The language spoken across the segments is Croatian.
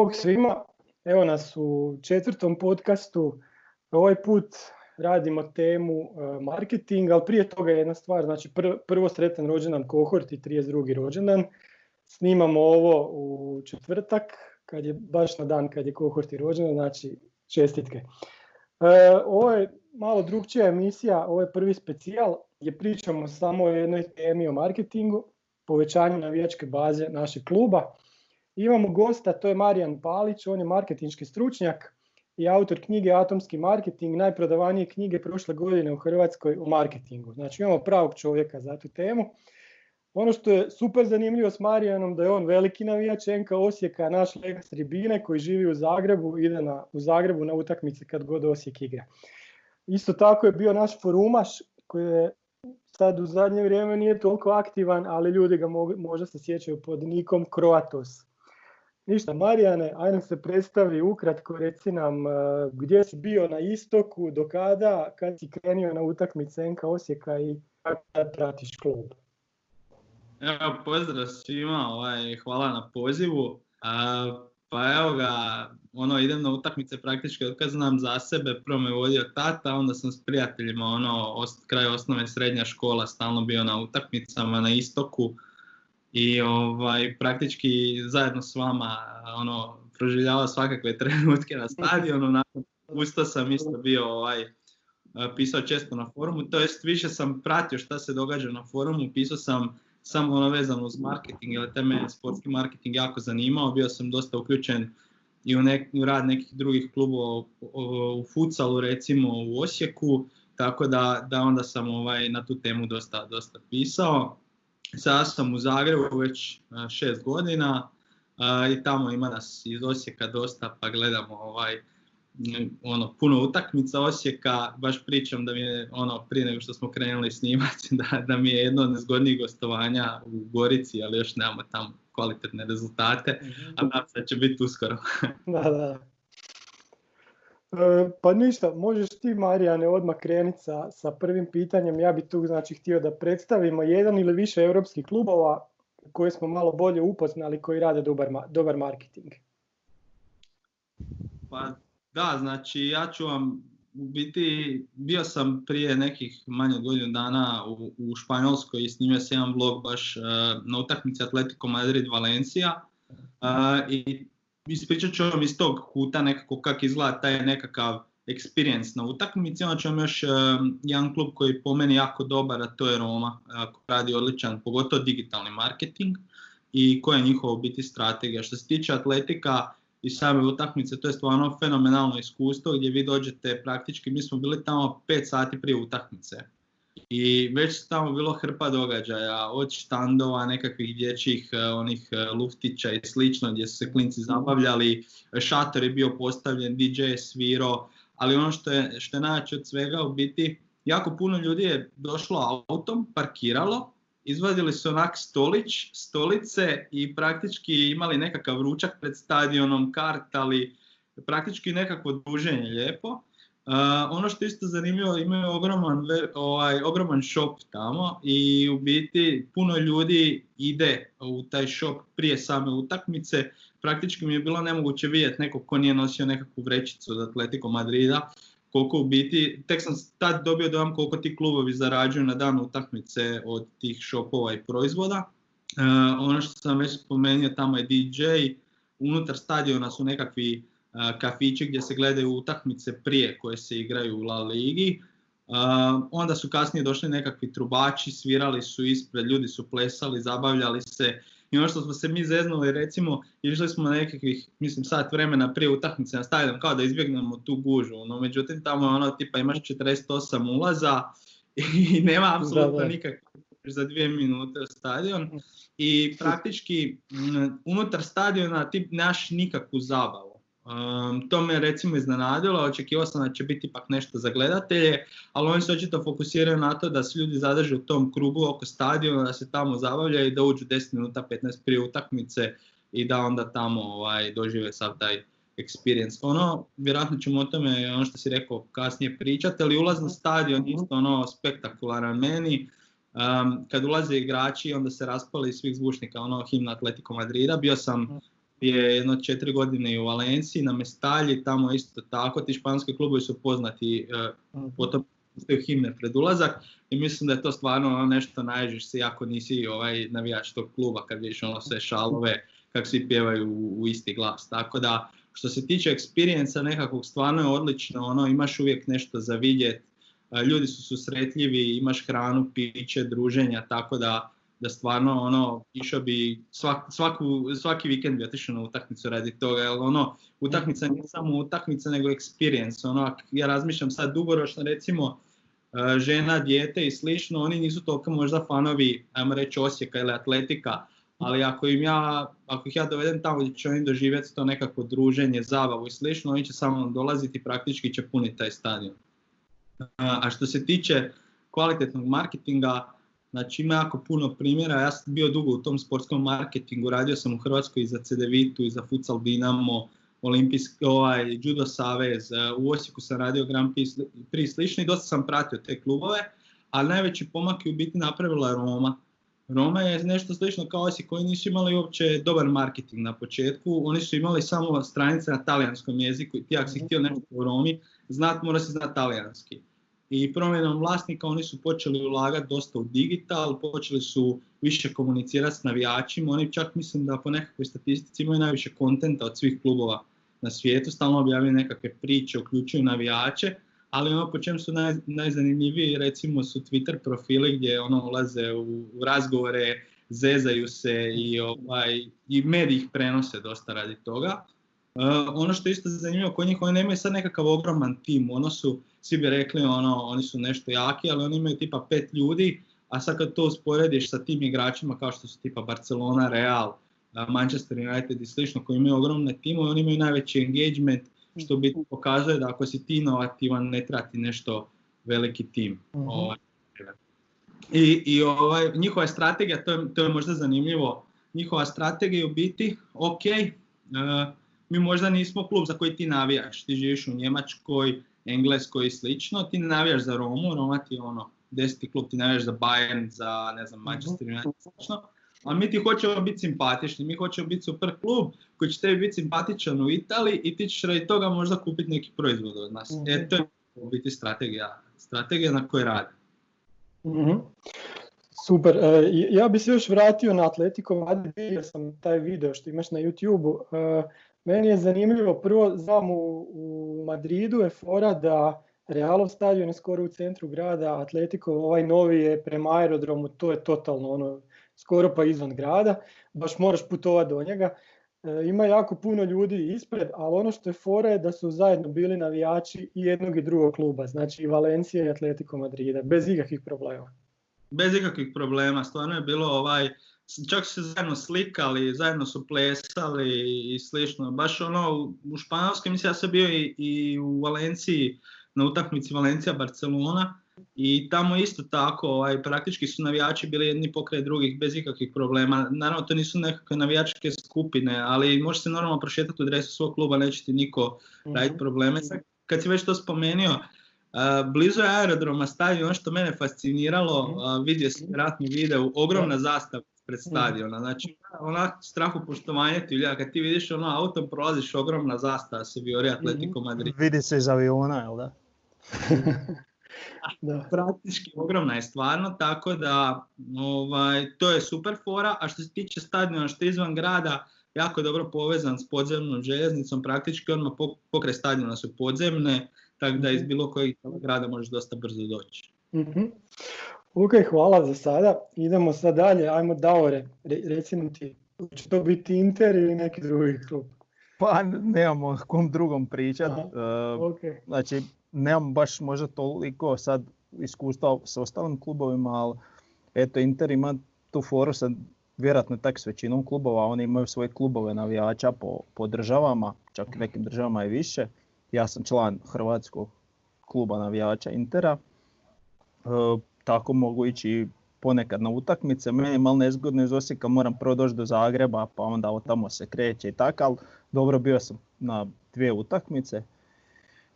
Bog svima. Evo nas u četvrtom podcastu. Ovaj put radimo temu e, marketing, ali prije toga jedna stvar, znači prvo sretan rođendan kohort i 32. rođendan. Snimamo ovo u četvrtak, kad je baš na dan kad je kohort i rođendan, znači čestitke. E, ovo je malo drugčija emisija, ovo je prvi specijal gdje pričamo samo o jednoj temi o marketingu, povećanju navijačke baze našeg kluba. Imamo gosta, to je Marijan Palić, on je marketinški stručnjak i autor knjige Atomski marketing, najprodavanije knjige prošle godine u Hrvatskoj u marketingu. Znači imamo pravog čovjeka za tu temu. Ono što je super zanimljivo s Marijanom da je on veliki navijač NK Osijeka, naš lega Ribine koji živi u Zagrebu, ide na, u Zagrebu na utakmice kad god Osijek igra. Isto tako je bio naš forumaš koji je sad u zadnje vrijeme nije toliko aktivan, ali ljudi ga možda se sjećaju pod nikom Kroatos. Ništa, Marijane, ajde se predstavi ukratko, reci nam e, gdje si bio na istoku, do kada, kad si krenio na utakmice NK Osijeka i kada pratiš klub. Evo, pozdrav svima, ovaj, hvala na pozivu. pa evo ga, ono, idem na utakmice praktički od kad znam za sebe, prvo me vodio tata, onda sam s prijateljima, ono, kraj osnove srednja škola, stalno bio na utakmicama na istoku i ovaj, praktički zajedno s vama ono, proživljava svakakve trenutke na stadionu. Nakon usta sam isto bio ovaj, pisao često na forumu, to jest više sam pratio šta se događa na forumu, pisao sam samo ono vezano uz marketing, jer te me sportski marketing jako zanimao, bio sam dosta uključen i u, nek, u rad nekih drugih klubova u, futsalu recimo u Osijeku, tako da, da onda sam ovaj, na tu temu dosta, dosta pisao. Sada sam u Zagrebu već šest godina i tamo ima nas iz Osijeka dosta pa gledamo ovaj, ono, puno utakmica Osijeka, baš pričam da mi je ono, prije nego što smo krenuli snimati, da, da mi je jedno od nezgodnijih gostovanja u Gorici, ali još nemamo tamo kvalitetne rezultate, mhm. a nadam se da će biti uskoro. da, da. E, pa ništa, možeš ti Marijane odmah krenuti sa, sa prvim pitanjem. Ja bih tu znači htio da predstavimo jedan ili više europskih klubova koje smo malo bolje upoznali koji rade dobar, dobar marketing. Pa da, znači ja ću vam biti, bio sam prije nekih manje godinu dana u, u Španjolskoj i snimio sam jedan vlog baš uh, na utakmici Atletico Madrid Valencija uh, i ispričat ću vam iz tog kuta nekako kako izgleda taj nekakav experience na utakmici. Onda ću vam još jedan klub koji je po meni jako dobar, a to je Roma, koji radi odličan, pogotovo digitalni marketing i koja je njihova biti strategija. Što se tiče atletika i same utakmice, to je stvarno fenomenalno iskustvo gdje vi dođete praktički, mi smo bili tamo 5 sati prije utakmice i već tamo bilo hrpa događaja, od štandova, nekakvih dječjih e, onih e, luftića i slično gdje su se klinci zabavljali, šator je bio postavljen, DJ je svirao, ali ono što je, što je najjače od svega u biti, jako puno ljudi je došlo autom, parkiralo, izvadili su onak stolić, stolice i praktički imali nekakav ručak pred stadionom, kartali, praktički nekakvo druženje lijepo ono što isto zanimljivo, imaju ogroman, ovaj, ogroman shop tamo i u biti puno ljudi ide u taj shop prije same utakmice. Praktički mi je bilo nemoguće vidjeti nekog ko nije nosio nekakvu vrećicu od Atletico Madrida, koliko u biti, tek sam tad dobio dojam koliko ti klubovi zarađuju na dan utakmice od tih shopova i proizvoda. ono što sam već spomenuo, tamo je DJ, unutar stadiona su nekakvi kafići gdje se gledaju utakmice prije koje se igraju u La Ligi. Onda su kasnije došli nekakvi trubači, svirali su ispred, ljudi su plesali, zabavljali se. I ono što smo se mi zeznuli, recimo, išli smo na nekakvih, mislim, sat vremena prije utakmice na stadion, kao da izbjegnemo tu gužu. No, međutim, tamo je ono, tipa, imaš 48 ulaza i nema apsolutno nikakve za dvije minute u stadion i praktički unutar stadiona ti nemaš nikakvu zabavu. Um, to me recimo iznenadilo, očekivao sam da će biti ipak nešto za gledatelje, ali oni se očito fokusiraju na to da se ljudi zadrže u tom krugu oko stadiona, da se tamo zabavljaju i da uđu 10 minuta, 15 prije utakmice i da onda tamo ovaj, dožive sav taj experience. Ono, vjerojatno ćemo o tome, ono što si rekao, kasnije pričati, ali ulaz na stadion isto ono spektakularan meni. Um, kad ulaze igrači, onda se raspali iz svih zvučnika, ono himna Atletico Madrida. Bio sam prije jedno četiri godine i u Valenciji na Mestalji, tamo isto tako, ti španski klubovi su poznati uh, po tom himne pred ulazak. I mislim da je to stvarno ono nešto naježiš se ako nisi ovaj navijač tog kluba kad vidiš ono sve šalove kako svi pjevaju u, u isti glas. Tako da što se tiče experience nekakvog stvarno je odlično, ono imaš uvijek nešto za vidjet, ljudi su susretljivi, imaš hranu, piće, druženja, tako da da stvarno ono išao bi svak, svaku, svaki vikend bi otišao na utakmicu radi toga, jer ono utakmica nije samo utakmica nego experience, ono ja razmišljam sad dugoročno recimo žena, dijete i slično, oni nisu toliko možda fanovi, ajmo reći Osijeka ili Atletika, ali ako im ja, ako ih ja dovedem tamo gdje će oni doživjeti to nekako druženje, zabavu i slično, oni će samo dolaziti i praktički će puniti taj stadion. A što se tiče kvalitetnog marketinga, znači ima jako puno primjera, ja sam bio dugo u tom sportskom marketingu, radio sam u Hrvatskoj i za CDVitu i za Futsal Dinamo, Olimpijski, ovaj, Judo Savez, u Osijeku sam radio Grand Prix slično i dosta sam pratio te klubove, ali najveći pomak je u biti napravila Roma. Roma je nešto slično kao Osijek. Koji nisu imali uopće dobar marketing na početku, oni su imali samo stranice na talijanskom jeziku i ti ako si htio nešto u Romi, znat mora se znati talijanski. I promjenom vlasnika oni su počeli ulagati dosta u digital, počeli su više komunicirati s navijačima, oni čak mislim da po nekakvoj statistici imaju najviše kontenta od svih klubova na svijetu, stalno objavljaju nekakve priče, uključuju navijače, ali ono po čem su naj, najzanimljiviji recimo su Twitter profili gdje ono ulaze u, u razgovore, zezaju se i, ovaj, i mediji ih prenose dosta radi toga. Uh, ono što je isto zanimljivo kod njih, oni nemaju sad nekakav ogroman tim, ono su, svi bi rekli, ono, oni su nešto jaki, ali oni imaju tipa pet ljudi, a sad kad to usporediš sa tim igračima kao što su tipa Barcelona, Real, Manchester United i slično, koji imaju ogromne timove, oni imaju najveći engagement, što bi pokazuje da ako si ti inovativan ne trati nešto veliki tim. Uh-huh. Ovaj. I, i ovaj, njihova strategija, to je, to je možda zanimljivo, njihova strategija u biti, ok, uh, mi možda nismo klub za koji ti navijaš, ti živiš u Njemačkoj, Engleskoj i slično, ti navijaš za Romu, Roma ti je ono, deseti klub, ti navijaš za Bayern, za ne znam, Manchester United i slično, a mi ti hoćemo biti simpatični, mi hoćemo biti super klub koji će tebi biti simpatičan u Italiji i ti ćeš radi toga možda kupiti neki proizvod od nas. Mm-hmm. E, to je biti strategija, strategija na kojoj radi. Mm-hmm. Super, e, ja bih se još vratio na Atletico Madrid, vidio sam taj video što imaš na YouTube-u. E, meni je zanimljivo, prvo znam u, u Madridu je fora da Realov stadion je skoro u centru grada, Atletico ovaj novi je prema aerodromu, to je totalno ono skoro pa izvan grada, baš moraš putovati do njega. E, ima jako puno ljudi ispred, ali ono što je fora je da su zajedno bili navijači i jednog i drugog kluba, znači i Valencija i Atletico Madrida, bez ikakvih problema. Bez ikakvih problema, stvarno je bilo ovaj, čak su se zajedno slikali, zajedno su plesali i slično. Baš ono, u Španjolskoj mislim ja sam bio i, i u Valenciji, na utakmici Valencija-Barcelona, i tamo isto tako, ovaj, praktički su navijači bili jedni pokraj drugih bez ikakvih problema. Naravno, to nisu nekakve navijačke skupine, ali može se normalno prošetati u dresu svog kluba, neće ti niko mm-hmm. raditi probleme. Sad, kad si već to spomenuo, uh, blizu je aerodroma stadion, ono što mene fasciniralo, uh, vidio sam ratni video, ogromna zastava pred stadiona. Znači, onak strahu poštovanje ti kad ti vidiš ono autom prolaziš ogromna zastava se viori Atletico Madrid. Vidi se iz aviona, jel da? da. Praktički ogromna je stvarno, tako da ovaj, to je super fora, a što se tiče stadiona što je izvan grada, jako je dobro povezan s podzemnom željeznicom, praktički odmah pokraj stadiona su podzemne, tako da iz mhm. bilo kojeg grada možeš dosta brzo doći. Mm-hmm. Ok, hvala za sada. Idemo sad dalje, ajmo Daore, Re, recimo ti, će to biti Inter ili neki drugi klub? Pa nemamo o kom drugom pričat. Uh, okay. Znači, nemam baš možda toliko sad iskustva s ostalim klubovima, ali eto Inter ima tu foru sad vjerojatno tak s većinom klubova, oni imaju svoje klubove navijača po, po državama, čak nekim državama i više. Ja sam član hrvatskog kluba navijača Intera, e, tako mogu ići ponekad na utakmice. Meni je malo nezgodno iz Osijeka, moram prvo doći do Zagreba, pa onda od tamo se kreće i tako, ali dobro bio sam na dvije utakmice.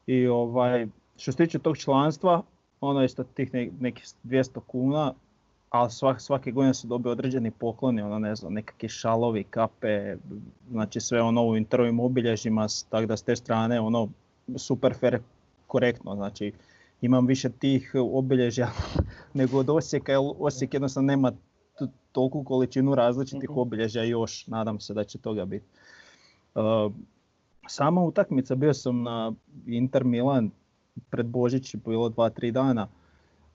I ovaj, što se tiče tog članstva, ono je isto tih nekih 200 kuna, ali svak, svake godine se dobio određeni pokloni, ono ne znam, nekakvi šalovi, kape, znači sve ono u interovim obilježjima, tako da s te strane ono super fair korektno, znači imam više tih obilježja nego od Osijeka, jer Osijek jednostavno nema toliku količinu različitih mhm. obilježja još, nadam se da će toga biti. Uh, sama utakmica, bio sam na Inter Milan pred Božić, bilo dva, tri dana.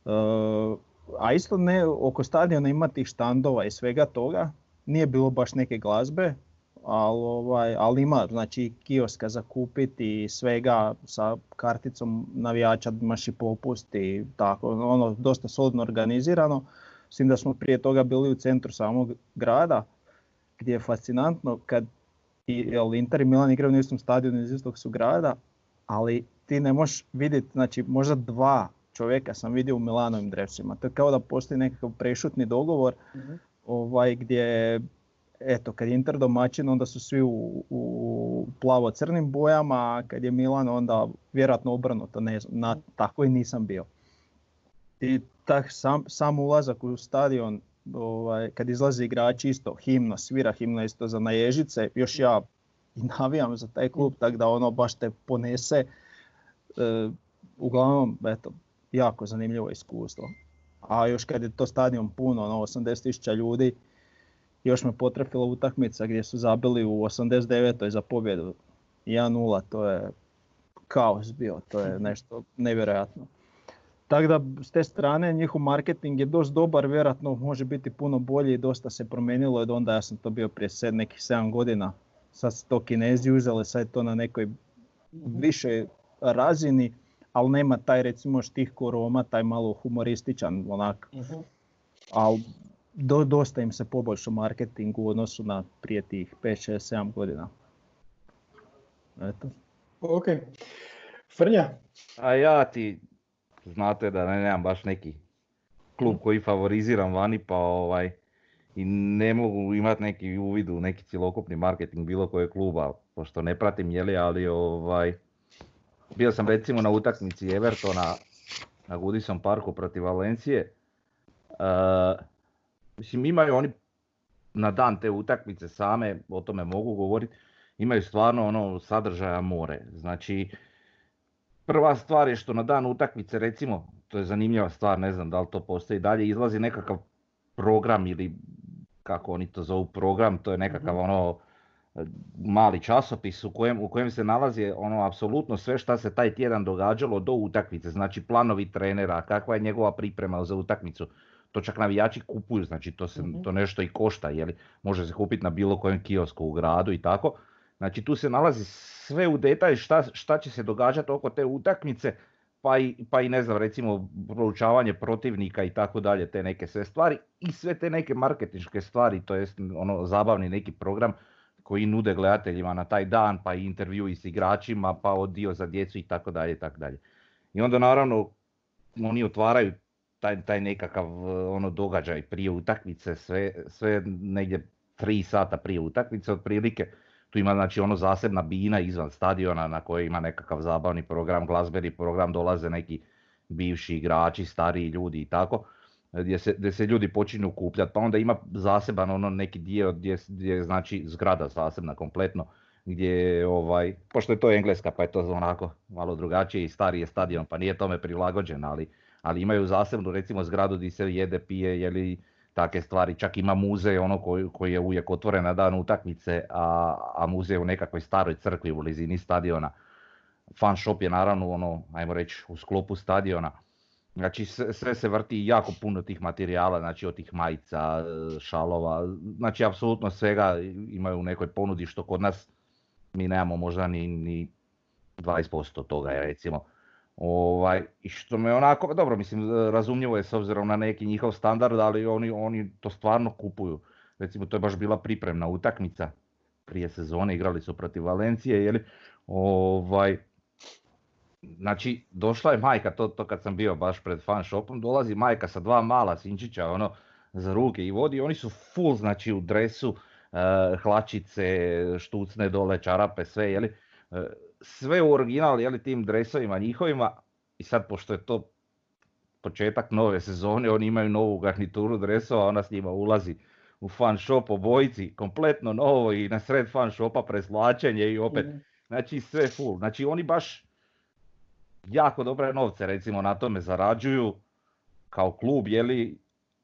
Uh, a isto ne, oko stadiona ima tih štandova i svega toga. Nije bilo baš neke glazbe, ali, ovaj, ali ima znači kioska za kupiti i svega sa karticom navijača imaš i popust i tako, ono dosta solidno organizirano. S tim da smo prije toga bili u centru samog grada gdje je fascinantno kad jel, Inter i Milan igraju na istom stadionu iz istog su grada, ali ti ne možeš vidjeti, znači možda dva čovjeka sam vidio u Milanovim dresima. To je kao da postoji nekakav prešutni dogovor uh ovaj, gdje eto, kad je Inter domaćin onda su svi u, u plavo-crnim bojama, a kad je Milan onda vjerojatno obrnuto, ne znam, na, tako i nisam bio. I tak, sam, sam ulazak u stadion, ovaj, kad izlaze igrači isto, himna, svira himna isto za naježice, još ja i navijam za taj klub, tako da ono baš te ponese. E, uglavnom, eto, jako zanimljivo iskustvo. A još kad je to stadion puno, ono 80.000 ljudi, još me potrefila utakmica gdje su zabili u 89. za pobjedu 1-0, to je kaos bio, to je nešto nevjerojatno. Tako da s te strane njihov marketing je dosta dobar, vjerojatno može biti puno bolji i dosta se promijenilo od onda ja sam to bio prije sed, nekih 7 godina. Sad se to kinezi uzeli, sad je to na nekoj više razini ali nema taj recimo štih koroma, taj malo humorističan onak. Uh-huh. Ali do, dosta im se poboljšao marketing u odnosu na prije tih 5, 6, 7 godina. Eto. Ok. Frnja? A ja ti, znate da ne, nemam baš neki klub koji favoriziram vani, pa ovaj, i ne mogu imati neki uvid u neki cjelokupni marketing bilo kojeg kluba, pošto ne pratim jeli, ali ovaj, bio sam recimo na utakmici Evertona na Goodison parku protiv Valencije. Uh, mislim imaju oni na dan te utakmice same, o tome mogu govoriti, imaju stvarno ono sadržaja more. Znači, prva stvar je što na dan utakmice recimo, to je zanimljiva stvar, ne znam da li to postoji dalje, izlazi nekakav program ili kako oni to zovu program, to je nekakav mhm. ono mali časopis u kojem, u kojem se nalazi ono apsolutno sve što se taj tjedan događalo do utakmice, znači planovi trenera, kakva je njegova priprema za utakmicu. To čak navijači kupuju, znači to, se, mhm. to nešto i košta, jeli, može se kupiti na bilo kojem kiosku u gradu i tako. Znači tu se nalazi sve u detalj šta, šta će se događati oko te utakmice, pa i, pa i ne znam recimo proučavanje protivnika i tako dalje, te neke sve stvari i sve te neke marketinške stvari, to jest ono zabavni neki program koji nude gledateljima na taj dan, pa i intervjui s igračima, pa od dio za djecu i tako dalje, tako dalje. I onda naravno oni otvaraju taj, taj nekakav ono događaj prije utakmice, sve, sve negdje tri sata prije utakmice otprilike. Tu ima znači ono zasebna bina izvan stadiona na kojoj ima nekakav zabavni program, glazbeni program, dolaze neki bivši igrači, stariji ljudi i tako gdje se, gdje se ljudi počinju kupljati, pa onda ima zaseban ono neki dio gdje, gdje znači zgrada zasebna kompletno, gdje ovaj, pošto je to engleska pa je to onako malo drugačije i stariji je stadion pa nije tome prilagođen, ali, ali imaju zasebnu recimo zgradu gdje se jede, pije, jeli takve stvari, čak ima muzej ono koji, koji je uvijek otvoren na dan utakmice, a, a muzej u nekakvoj staroj crkvi u blizini stadiona. Fan shop je naravno ono, ajmo reći, u sklopu stadiona. Znači sve se vrti jako puno tih materijala, znači od tih majica, šalova, znači apsolutno svega imaju u nekoj ponudi što kod nas mi nemamo možda ni, ni 20% toga recimo. Ovaj, I što me onako, dobro mislim razumljivo je s obzirom na neki njihov standard, ali oni, oni to stvarno kupuju. Recimo to je baš bila pripremna utakmica prije sezone, igrali su protiv Valencije, jeli, ovaj, Znači, došla je majka, to, to kad sam bio baš pred fan shopom, dolazi majka sa dva mala sinčića ono, za ruke i vodi, oni su full znači u dresu, uh, hlačice, štucne dole, čarape, sve, jeli, uh, sve u original, jeli, tim dresovima njihovima i sad pošto je to početak nove sezone, oni imaju novu garnituru dresova, ona s njima ulazi u fan shop obojici, kompletno novo i na sred fan shopa preslačenje i opet, mhm. znači sve full. Znači oni baš jako dobre novce recimo na tome zarađuju kao klub, jeli,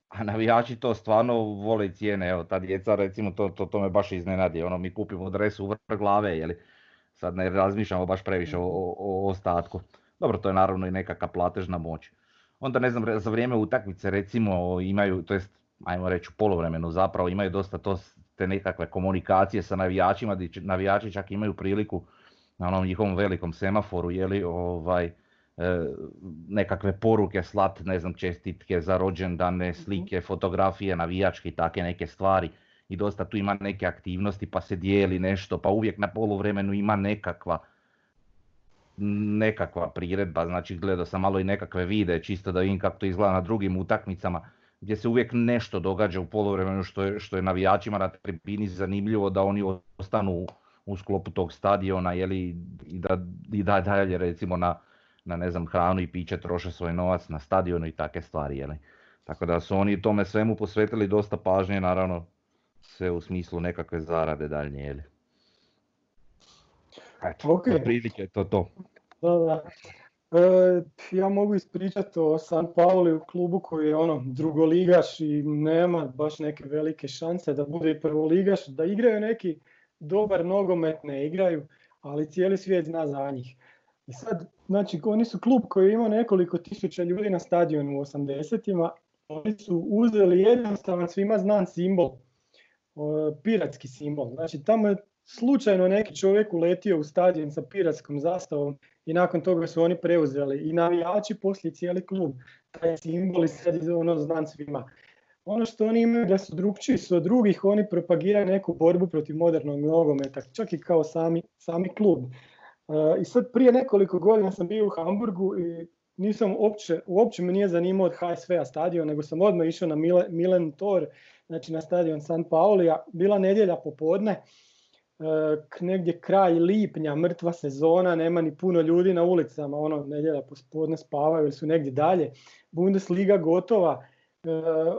a navijači to stvarno vole i cijene, evo ta djeca recimo to, to, to me baš iznenadi, ono mi kupimo dresu u vrh glave, jeli, sad ne razmišljamo baš previše o, o, ostatku. Dobro, to je naravno i nekakva platežna moć. Onda ne znam, za vrijeme utakmice recimo imaju, to jest ajmo reći u polovremenu zapravo imaju dosta to, te nekakve komunikacije sa navijačima, gdje navijači čak imaju priliku na onom njihovom velikom semaforu, jeli, ovaj, e, nekakve poruke slat, ne znam, čestitke za rođendane, mhm. slike, fotografije, navijačke i take neke stvari. I dosta tu ima neke aktivnosti, pa se dijeli nešto, pa uvijek na poluvremenu ima nekakva nekakva priredba, znači gledao sam malo i nekakve vide, čisto da vidim kako to izgleda na drugim utakmicama, gdje se uvijek nešto događa u poluvremenu što je, što je navijačima na tribini zanimljivo da oni ostanu u sklopu tog stadiona jeli, i da i da dalje recimo na, na ne znam hranu i piće troše svoj novac na stadionu i takve stvari jeli. Tako da su oni tome svemu posvetili dosta pažnje naravno sve u smislu nekakve zarade daljnje jeli. Eto, okay. prilike to to. Da, da. E, ja mogu ispričati o San Pauli u klubu koji je ono drugoligaš i nema baš neke velike šanse da bude prvoligaš, da igraju neki dobar nogomet, ne igraju, ali cijeli svijet zna za njih. I sad, znači, oni su klub koji ima nekoliko tisuća ljudi na stadionu u 80-ima, oni su uzeli jednostavan svima znan simbol, piratski simbol. Znači, tamo je slučajno neki čovjek uletio u stadion sa piratskom zastavom i nakon toga su oni preuzeli i navijači poslije cijeli klub. Taj simbol i sad ono znan svima. Ono što oni imaju da su drugčiji su od drugih, oni propagiraju neku borbu protiv modernog nogometa, čak i kao sami, sami klub. Uh, I sad prije nekoliko godina sam bio u Hamburgu i nisam uopće, uopće me nije zanimao od HSV-a stadion, nego sam odmah išao na Milen Tor, znači na stadion San Paulija. Bila nedjelja popodne, negdje kraj lipnja, mrtva sezona, nema ni puno ljudi na ulicama, ono nedjelja pospodne spavaju ili su negdje dalje. Bundesliga gotova,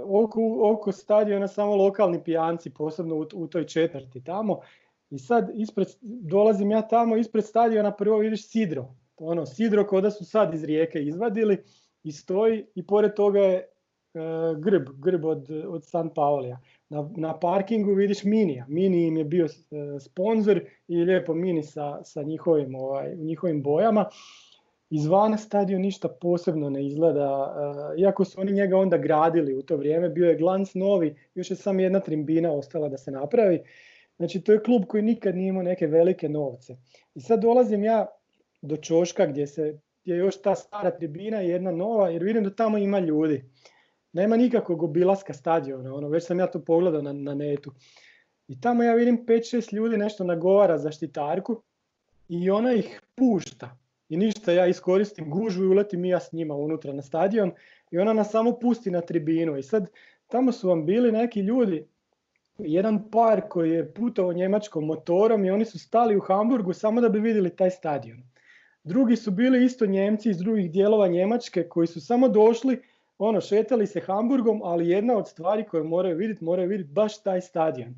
oko, oko stadiona samo lokalni pijanci, posebno u, toj četvrti tamo. I sad ispred, dolazim ja tamo, ispred stadiona prvo vidiš sidro. Ono, sidro ko da su sad iz rijeke izvadili i stoji i pored toga je grb, grb od, od San Paulija. Na, na parkingu vidiš Minija. Mini im je bio e, sponsor i lijepo Mini sa, sa njihovim, ovaj, u njihovim bojama. Izvana stadion ništa posebno ne izgleda, e, iako su oni njega onda gradili u to vrijeme, bio je glanc novi, još je samo jedna trimbina ostala da se napravi. Znači to je klub koji nikad nije imao neke velike novce. I sad dolazim ja do Čoška gdje, se, je još ta stara tribina i jedna nova, jer vidim da tamo ima ljudi nema nikakvog obilaska stadiona, ono, već sam ja to pogledao na, na netu. I tamo ja vidim 5-6 ljudi nešto nagovara za štitarku i ona ih pušta. I ništa, ja iskoristim gužvu i uletim i ja s njima unutra na stadion i ona nas samo pusti na tribinu. I sad tamo su vam bili neki ljudi, jedan par koji je putovao njemačkom motorom i oni su stali u Hamburgu samo da bi vidjeli taj stadion. Drugi su bili isto Njemci iz drugih dijelova Njemačke koji su samo došli ono, šetali se Hamburgom, ali jedna od stvari koje moraju vidjeti, moraju vidjeti baš taj stadion.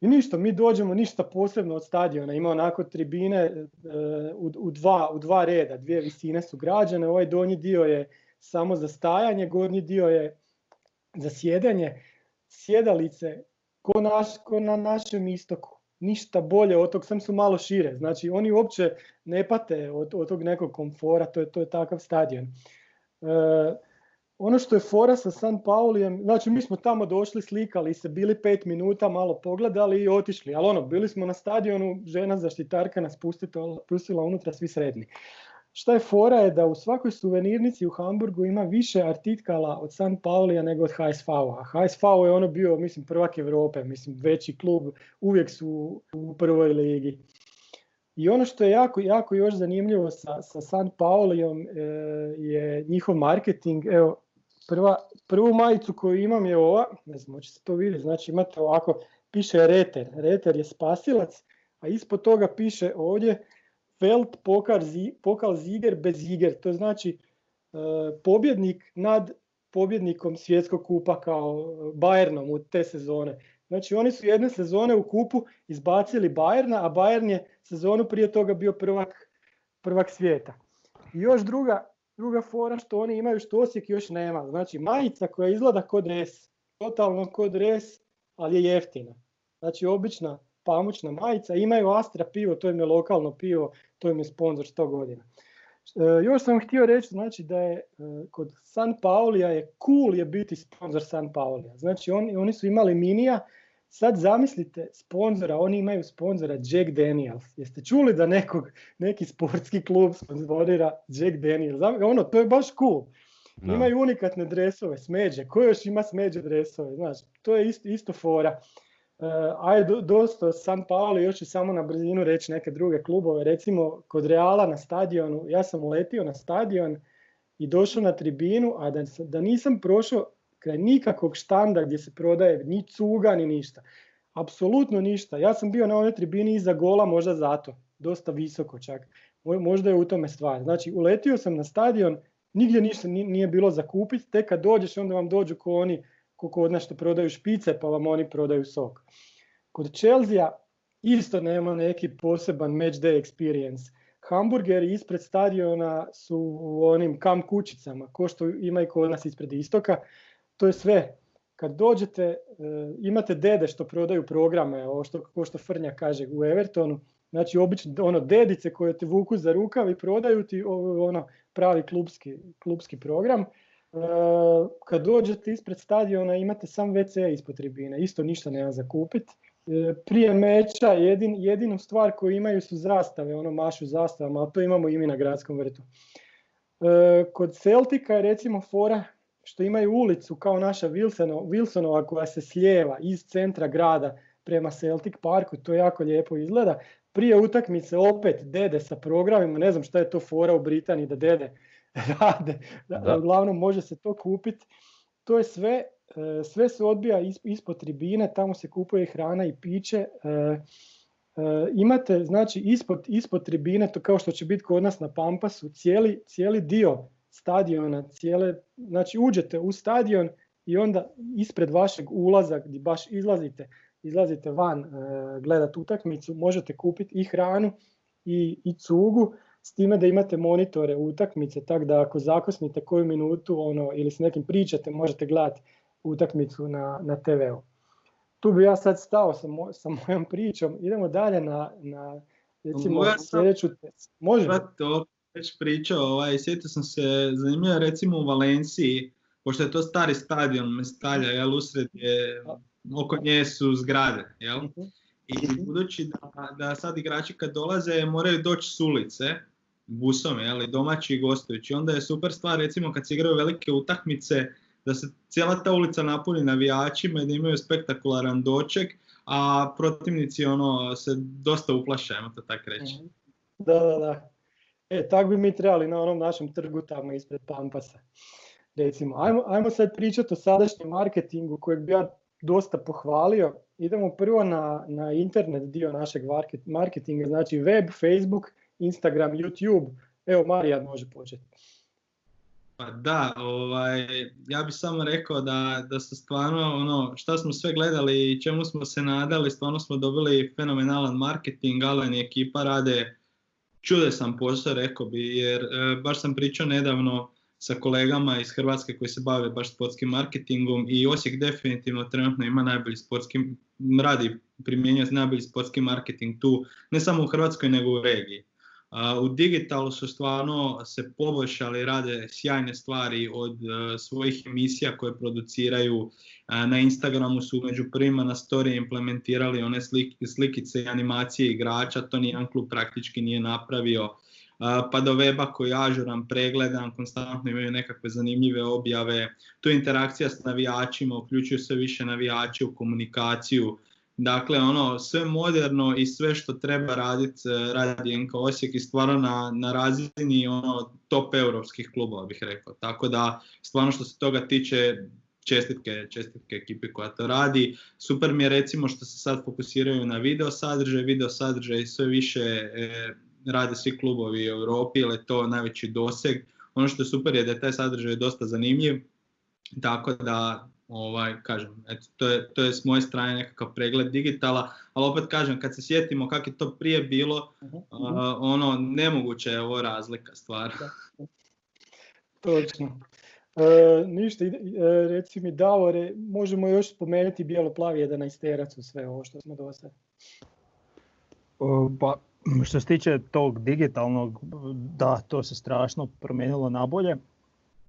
I ništa, mi dođemo ništa posebno od stadiona, ima onako tribine e, u, u, dva, u dva reda, dvije visine su građane, ovaj donji dio je samo za stajanje, gornji dio je za sjedanje, sjedalice ko, naš, ko na našem istoku. Ništa bolje od tog, sam su malo šire. Znači oni uopće ne pate od, od tog nekog komfora, to je, to je takav stadion. E, ono što je fora sa San Paulijem, znači mi smo tamo došli, slikali se, bili pet minuta, malo pogledali i otišli. Ali ono, bili smo na stadionu, žena zaštitarka nas pustila unutra, svi sredni. Šta je fora je da u svakoj suvenirnici u Hamburgu ima više artikala od San Paulija nego od HSV-a. HSV je ono bio, mislim, prvak Europe, mislim, veći klub, uvijek su u prvoj ligi. I ono što je jako, jako još zanimljivo sa, sa San Paulijom e, je njihov marketing. Evo, Prva, prvu majicu koju imam je ova, ne znam, se to vidjeti, znači imate ovako, piše Reter, Reter je spasilac, a ispod toga piše ovdje Felt pokal, pokal ziger bez ziger, to znači pobjednik nad pobjednikom svjetskog kupa kao Bayernom u te sezone. Znači oni su jedne sezone u kupu izbacili Bayerna, a Bayern je sezonu prije toga bio prvak, prvak svijeta. I još druga, druga fora što oni imaju što Osijek još nema. Znači majica koja izgleda kod dres, totalno kod dres, ali je jeftina. Znači obična pamučna majica, imaju Astra pivo, to im je lokalno pivo, to im je sponsor 100 godina. E, još sam htio reći znači da je e, kod San Paulija je cool je biti sponsor San Paulija. Znači oni, oni su imali minija, sad zamislite sponzora, oni imaju sponzora Jack Daniels. Jeste čuli da nekog, neki sportski klub sponzorira Jack Daniels? Ono, to je baš cool. Imaju unikatne dresove, smeđe. Ko još ima smeđe dresove? Znači, to je isto, isto fora. Uh, ajde, dosta San Paolo, još ću samo na brzinu reći neke druge klubove. Recimo, kod Reala na stadionu, ja sam uletio na stadion i došao na tribinu, a da, da nisam prošao kraj nikakvog štanda gdje se prodaje ni cuga ni ništa. Apsolutno ništa. Ja sam bio na onoj tribini iza gola možda zato. Dosta visoko čak. Možda je u tome stvar. Znači, uletio sam na stadion, nigdje ništa nije bilo za kupiti, tek kad dođeš onda vam dođu ko oni ko kod nas što prodaju špice pa vam oni prodaju sok. Kod Chelsea isto nema neki poseban match day experience. Hamburgeri ispred stadiona su u onim kam kućicama, ko što ima i kod nas ispred istoka. To je sve. Kad dođete, e, imate dede što prodaju programe, ovo što, ko što Frnja kaže u Evertonu, znači obično ono dedice koje te vuku za rukav i prodaju ti ono pravi klubski, klubski program. Eh, kad dođete ispred stadiona imate sam WC ispod tribine, isto ništa nema za kupit. Eh, prije meča jedin, jedinu stvar koju imaju su zastave, ono mašu zastavama, ali to imamo i mi na gradskom vrtu. Kod Celtika je recimo fora što imaju ulicu kao naša Wilsonova koja se slijeva iz centra grada prema Celtic Parku, to jako lijepo izgleda. Prije utakmice opet dede sa programima, ne znam šta je to fora u Britaniji da dede rade. Da. Uglavnom može se to kupiti. To je sve, e, sve se odbija ispod tribine, tamo se kupuje hrana i piće. E, e, imate znači ispod, ispod tribine, to kao što će biti kod nas na Pampasu, cijeli, cijeli dio stadiona, cijele, znači uđete u stadion i onda ispred vašeg ulaza gdje baš izlazite, izlazite van gledati utakmicu, možete kupiti i hranu i, i cugu s time da imate monitore utakmice, tako da ako zakosnite koju minutu ono, ili s nekim pričate, možete gledati utakmicu na, na TV-u. Tu bi ja sad stao sa, sa mojom pričom. Idemo dalje na, na recimo sljedeću... Može? Već pričao, ovaj, sjetio sam se, zanimljivo recimo u Valenciji, pošto je to stari stadion Mestalja, jel, usred je, oko nje su zgrade, jel? Mhm. I budući da, da sad igrači kad dolaze moraju doći s ulice, busom, jeli, domaći i gostujući. Onda je super stvar, recimo kad se igraju velike utakmice, da se cijela ta ulica napuni navijačima i da imaju spektakularan doček, a protivnici ono se dosta uplaše, ajmo to tako reći. Mhm. Da, da, da. E, tako bi mi trebali na onom našem trgu tamo ispred Pampasa. Recimo, ajmo, ajmo sad pričati o sadašnjem marketingu kojeg bi ja dosta pohvalio. Idemo prvo na, na internet dio našeg marketinga, znači web, Facebook, Instagram, YouTube. Evo Marijan može početi. Pa da, ovaj, ja bih samo rekao da, da se stvarno ono šta smo sve gledali i čemu smo se nadali, stvarno smo dobili fenomenalan marketing, Alen i ekipa rade čudesan posao, rekao bi, jer e, baš sam pričao nedavno sa kolegama iz Hrvatske koji se bave baš sportskim marketingom i Osijek definitivno trenutno ima najbolji sportski, radi primjenjuje najbolji sportski marketing tu, ne samo u Hrvatskoj nego u regiji. U digitalu su stvarno se poboljšali, rade sjajne stvari od e, svojih emisija koje produciraju. Na Instagramu su među prvima na story implementirali one slikice i animacije igrača, to nijedan klub praktički nije napravio. Pa do weba koji je ažuran, pregledan, konstantno imaju nekakve zanimljive objave. Tu interakcija s navijačima, uključuju sve više navijači u komunikaciju Dakle, ono, sve moderno i sve što treba raditi e, radi NK Osijek i stvarno na, na razini ono, top europskih klubova bih rekao. Tako da, stvarno što se toga tiče, čestitke, čestitke ekipi koja to radi. Super mi je recimo što se sad fokusiraju na video sadržaj, video sadržaj sve više e, rade svi klubovi u Europi, jer je to najveći doseg ono što je super je da je taj sadržaj dosta zanimljiv, tako da ovaj, kažem, eto, to, je, to je s moje strane nekakav pregled digitala, ali opet kažem, kad se sjetimo kako je to prije bilo, uh ono, nemoguće je ovo razlika stvar. Točno. E, ništa, e, reci mi Davore, možemo još spomenuti bijelo-plavi 11 u sve ovo što smo do sada. Pa, što se tiče tog digitalnog, da, to se strašno promijenilo na bolje.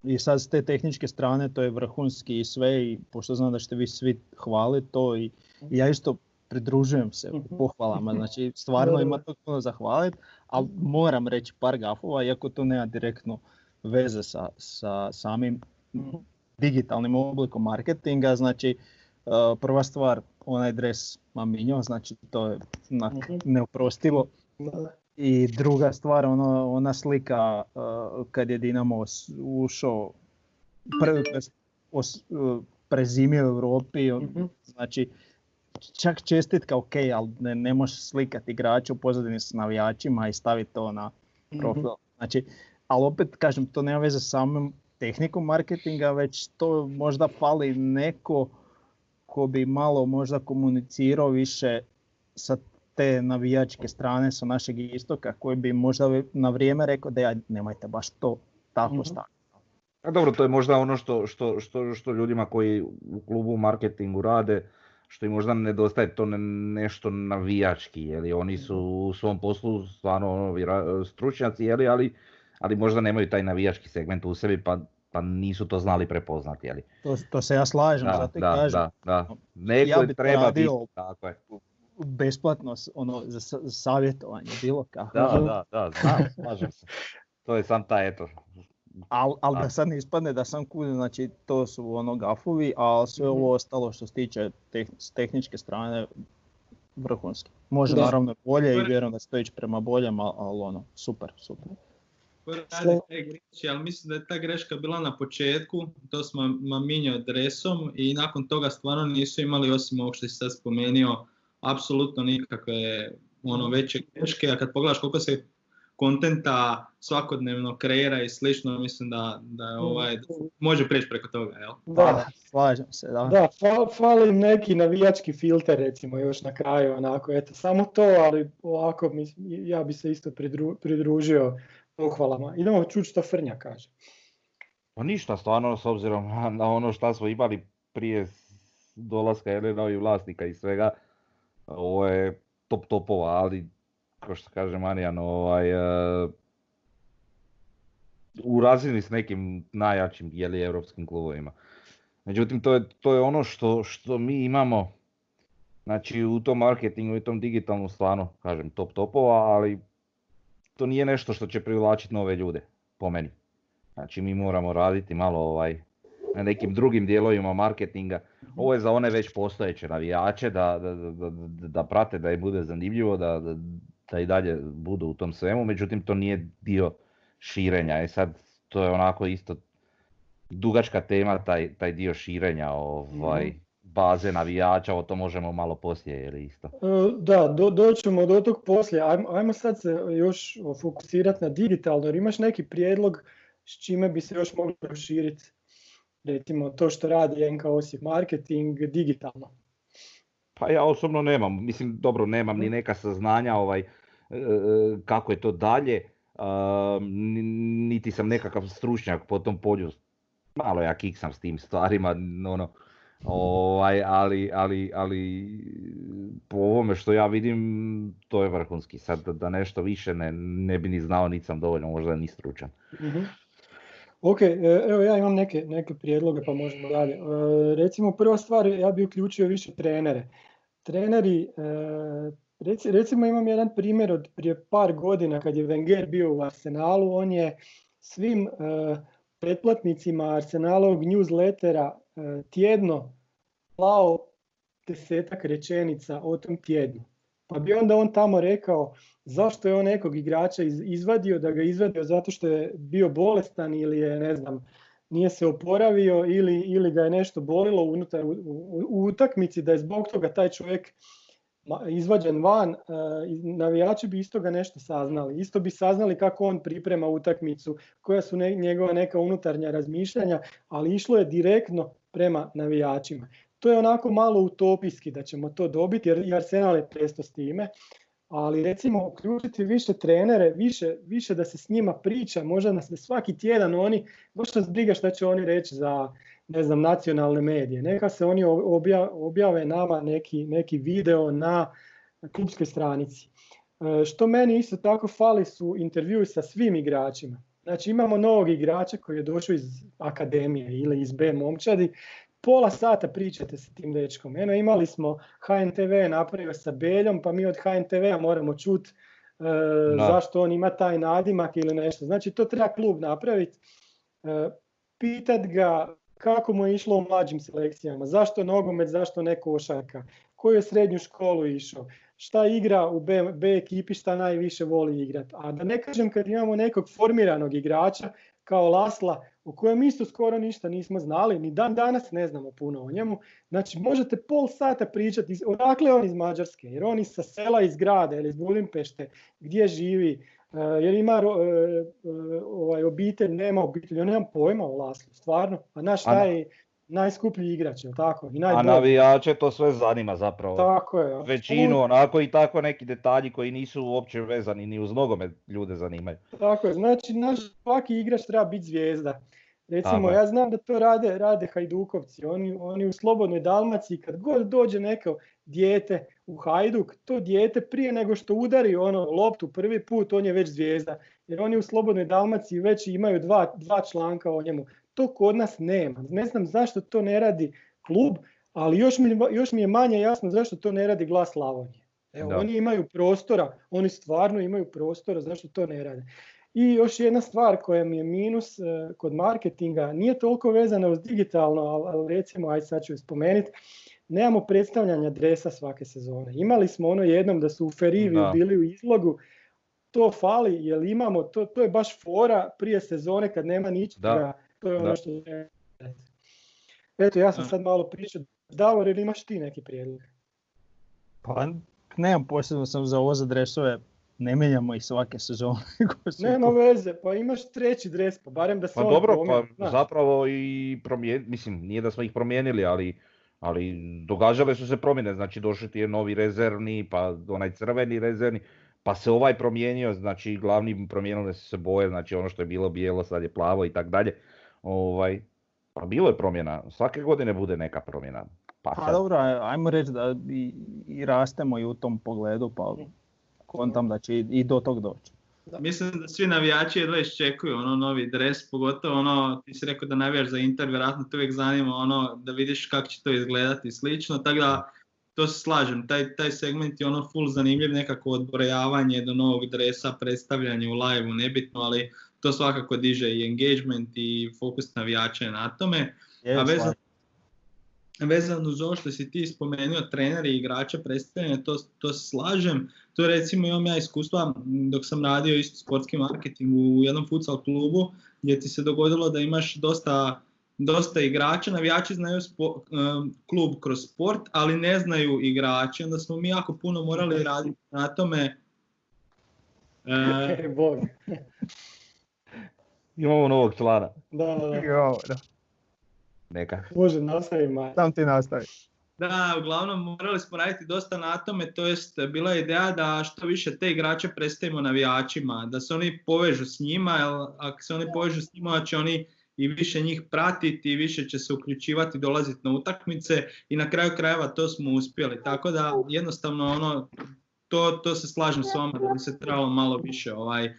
I sad s te tehničke strane to je vrhunski i sve i pošto znam da ćete vi svi hvaliti to i, ja isto pridružujem se mhm. pohvalama, znači stvarno ima to puno zahvaliti, ali moram reći par gafova, iako to nema direktno veze sa, sa samim mhm. digitalnim oblikom marketinga, znači uh, prva stvar, onaj dres Maminjo, znači to je onak, mhm. neoprostivo. I druga stvar, ono, ona slika uh, kad je Dinamo ušao, pre, os, uh, prezimio u Europi, mm znači čak čestitka ok, ali ne, ne možeš slikati igrača u pozadini s navijačima i staviti to na profil. Znači, ali opet kažem, to nema veze sa samom tehnikom marketinga, već to možda fali neko ko bi malo možda komunicirao više sa te navijačke strane sa našeg istoka koji bi možda na vrijeme rekao da ja nemojte baš to tako mm staviti. A dobro, to je možda ono što, što, što, što ljudima koji u klubu marketingu rade, što im možda nedostaje to nešto navijački, jeli oni su u svom poslu stvarno ono, stručnjaci, jeli, ali, ali možda nemaju taj navijački segment u sebi, pa, pa nisu to znali prepoznati. Jeli. To, to se ja slažem, da, zato da, kažem. Da, da. Neko ja bi treba biti, tako je besplatno ono, za savjetovanje, bilo kako. Da, da, da, znam, slažem se. To je sam taj eto. Al, al da sad ne ispadne da sam kudim, znači to su ono gafovi, a sve ovo mhm. ostalo što se tiče s tehničke strane vrhunski. Može da. naravno bolje i vjerujem da se to ići prema boljem, ali ono, super, super. ali mislim da je ta greška bila na početku, to smo maminio adresom i nakon toga stvarno nisu imali osim ovog što si sad spomenuo, apsolutno nikakve ono veće greške, a kad pogledaš koliko se kontenta svakodnevno kreira i slično, mislim da, da je ovaj, može prijeći preko toga, jel? Da, slažem se, da. Da, fali neki navijački filter recimo još na kraju, onako, eto, samo to, ali ovako ja bi se isto pridružio pohvalama. Idemo čuti što Frnja kaže. Pa ništa, stvarno, s obzirom na ono što smo imali prije dolaska ili novih vlasnika i svega, ovo je top topova, ali kao što kaže Marijan, ovaj, uh, u razini s nekim najjačim jeli, europskim klubovima. Međutim, to je, to je ono što, što mi imamo znači, u tom marketingu i tom digitalnom stvarno, kažem, top topova, ali to nije nešto što će privlačiti nove ljude, po meni. Znači, mi moramo raditi malo ovaj, nekim drugim dijelovima marketinga. Ovo je za one već postojeće navijače da, da, da, da prate, da im bude zanimljivo, da, da, i dalje budu u tom svemu, međutim to nije dio širenja. E sad, to je onako isto dugačka tema, taj, taj dio širenja ovaj, mhm. baze navijača, o to možemo malo poslije, ili isto? E, da, do, doćemo do tog poslije. Ajmo, ajmo sad se još fokusirati na digitalno, jer imaš neki prijedlog s čime bi se još moglo proširiti recimo to što radi NK Osijek marketing digitalno? Pa ja osobno nemam, mislim dobro nemam ni neka saznanja ovaj, e, e, kako je to dalje, niti sam nekakav stručnjak po tom polju, malo ja kiksam s tim stvarima, ono, ovaj, ali, ali, ali po ovome što ja vidim to je vrhunski, sad da nešto više ne, ne bi ni znao, niti sam dovoljno možda ni stručan. uh Ok, e, evo ja imam neke, neke prijedloge pa možemo dalje. E, recimo prva stvar, ja bi uključio više trenere. Treneri, e, recimo imam jedan primjer od prije par godina kad je Wenger bio u Arsenalu, on je svim pretplatnicima Arsenalovog newslettera tjedno slao desetak rečenica o tom tjednu. Pa bi onda on tamo rekao zašto je on nekog igrača izvadio, da ga izvadio zato što je bio bolestan ili je, ne znam, nije se oporavio ili, ili ga je nešto bolilo unutar u, u, utakmici, da je zbog toga taj čovjek izvađen van, e, navijači bi isto ga nešto saznali. Isto bi saznali kako on priprema utakmicu, koja su njegova neka unutarnja razmišljanja, ali išlo je direktno prema navijačima. To je onako malo utopijski da ćemo to dobiti jer Arsenal je presto s time, ali recimo uključiti više trenere, više, više da se s njima priča, možda nas svaki tjedan oni, baš nas briga šta će oni reći za ne znam, nacionalne medije. Neka se oni objave nama neki, neki video na klubskoj stranici. E, što meni isto tako fali su intervjui sa svim igračima. Znači imamo novog igrača koji je došao iz akademije ili iz B momčadi, pola sata pričate sa tim dečkom. Eno imali smo HNTV napravio sa Beljom, pa mi od HNTV-a moramo čuti e, zašto on ima taj nadimak ili nešto. Znači to treba klub napraviti. E, pitat ga kako mu je išlo u mlađim selekcijama, zašto nogomet, zašto ne košarka, koju je srednju školu išao, šta igra u B, B ekipi, šta najviše voli igrati. A da ne kažem kad imamo nekog formiranog igrača kao Lasla, o kojem isto skoro ništa nismo znali, ni dan danas ne znamo puno o njemu. Znači možete pol sata pričati, odakle on iz Mađarske, jer on iz sa sela, iz grada ili iz Budimpešte, gdje živi, E, jer ima e, e, ovaj, obitelj, nema obitelj, on nema pojma o Laslu, stvarno. A naš taj najskuplji igrač, je tako? I A navijače to sve zanima zapravo. Tako je. Većinu onako i tako neki detalji koji nisu uopće vezani ni uz nogomet ljude zanimaju. Tako je, znači naš svaki igrač treba biti zvijezda. Recimo, ja znam da to rade, rade Hajdukovci, oni, oni u Slobodnoj Dalmaciji, kad god dođe neko dijete u Hajduk, to dijete prije nego što udari ono loptu prvi put, on je već zvijezda. Jer oni u Slobodnoj Dalmaciji već imaju dva, dva članka o njemu. To kod nas nema. Ne znam zašto to ne radi klub, ali još mi, još mi je manje jasno zašto to ne radi glas Slavonije. Evo, oni imaju prostora, oni stvarno imaju prostora, zašto to ne rade. I još jedna stvar koja mi je minus e, kod marketinga, nije toliko vezana uz digitalno, ali recimo, aj sad ću spomenuti, nemamo predstavljanja dresa svake sezone. Imali smo ono jednom da su u Ferivi bili u izlogu, to fali jer imamo, to, to je baš fora prije sezone kad nema ničega, to je ono što Eto, ja sam sad malo pričao. Davor, ili imaš ti neki prijedlog? Pa nemam posebno sam za ovo za dresove, ne mijenjamo ih svake sezone. Nema veze, pa imaš treći dres, pa barem da se Pa dobro, pa zapravo i promijen, mislim, nije da smo ih promijenili, ali ali događale su se promjene, znači došli ti je novi rezervni, pa onaj crveni rezervni, pa se ovaj promijenio, znači glavni promijenile su se boje, znači ono što je bilo bijelo sad je plavo i tako dalje. Ovaj, pa bilo je promjena, svake godine bude neka promjena. Pa, pa dobro, ajmo reći da i, i rastemo i u tom pogledu, pa kontam da će i do tog doći. Mislim da svi navijači jedva iščekuju ono novi dres, pogotovo ono, ti si rekao da navijaš za Inter, vjerojatno te uvijek zanima ono da vidiš kako će to izgledati i slično, tako da to se slažem, taj, taj segment je ono full zanimljiv, nekako odbrojavanje do novog dresa, predstavljanje u live nebitno, ali to svakako diže i engagement i fokus navijača na tome. A vezano, vezano uz ovo što si ti spomenuo, treneri i igrača predstavljanja, to, to slažem. To recimo imam ja iskustva dok sam radio isto sportski marketing u jednom futsal klubu gdje ti se dogodilo da imaš dosta, dosta igrača, navijači znaju klub kroz sport, ali ne znaju igrače, onda smo mi jako puno morali raditi na tome. E, Bog. Imamo novog člana. Da, da, da. Neka. Može, nastavi Sam ti nastavi. Da, uglavnom morali smo raditi dosta na tome, to jest bila je ideja da što više te igrače predstavimo navijačima, da se oni povežu s njima, jer ako se oni povežu s njima će oni i više njih pratiti, i više će se uključivati, dolaziti na utakmice i na kraju krajeva to smo uspjeli. Tako da jednostavno ono, to, to se slažem s vama da bi se trebalo malo više ovaj,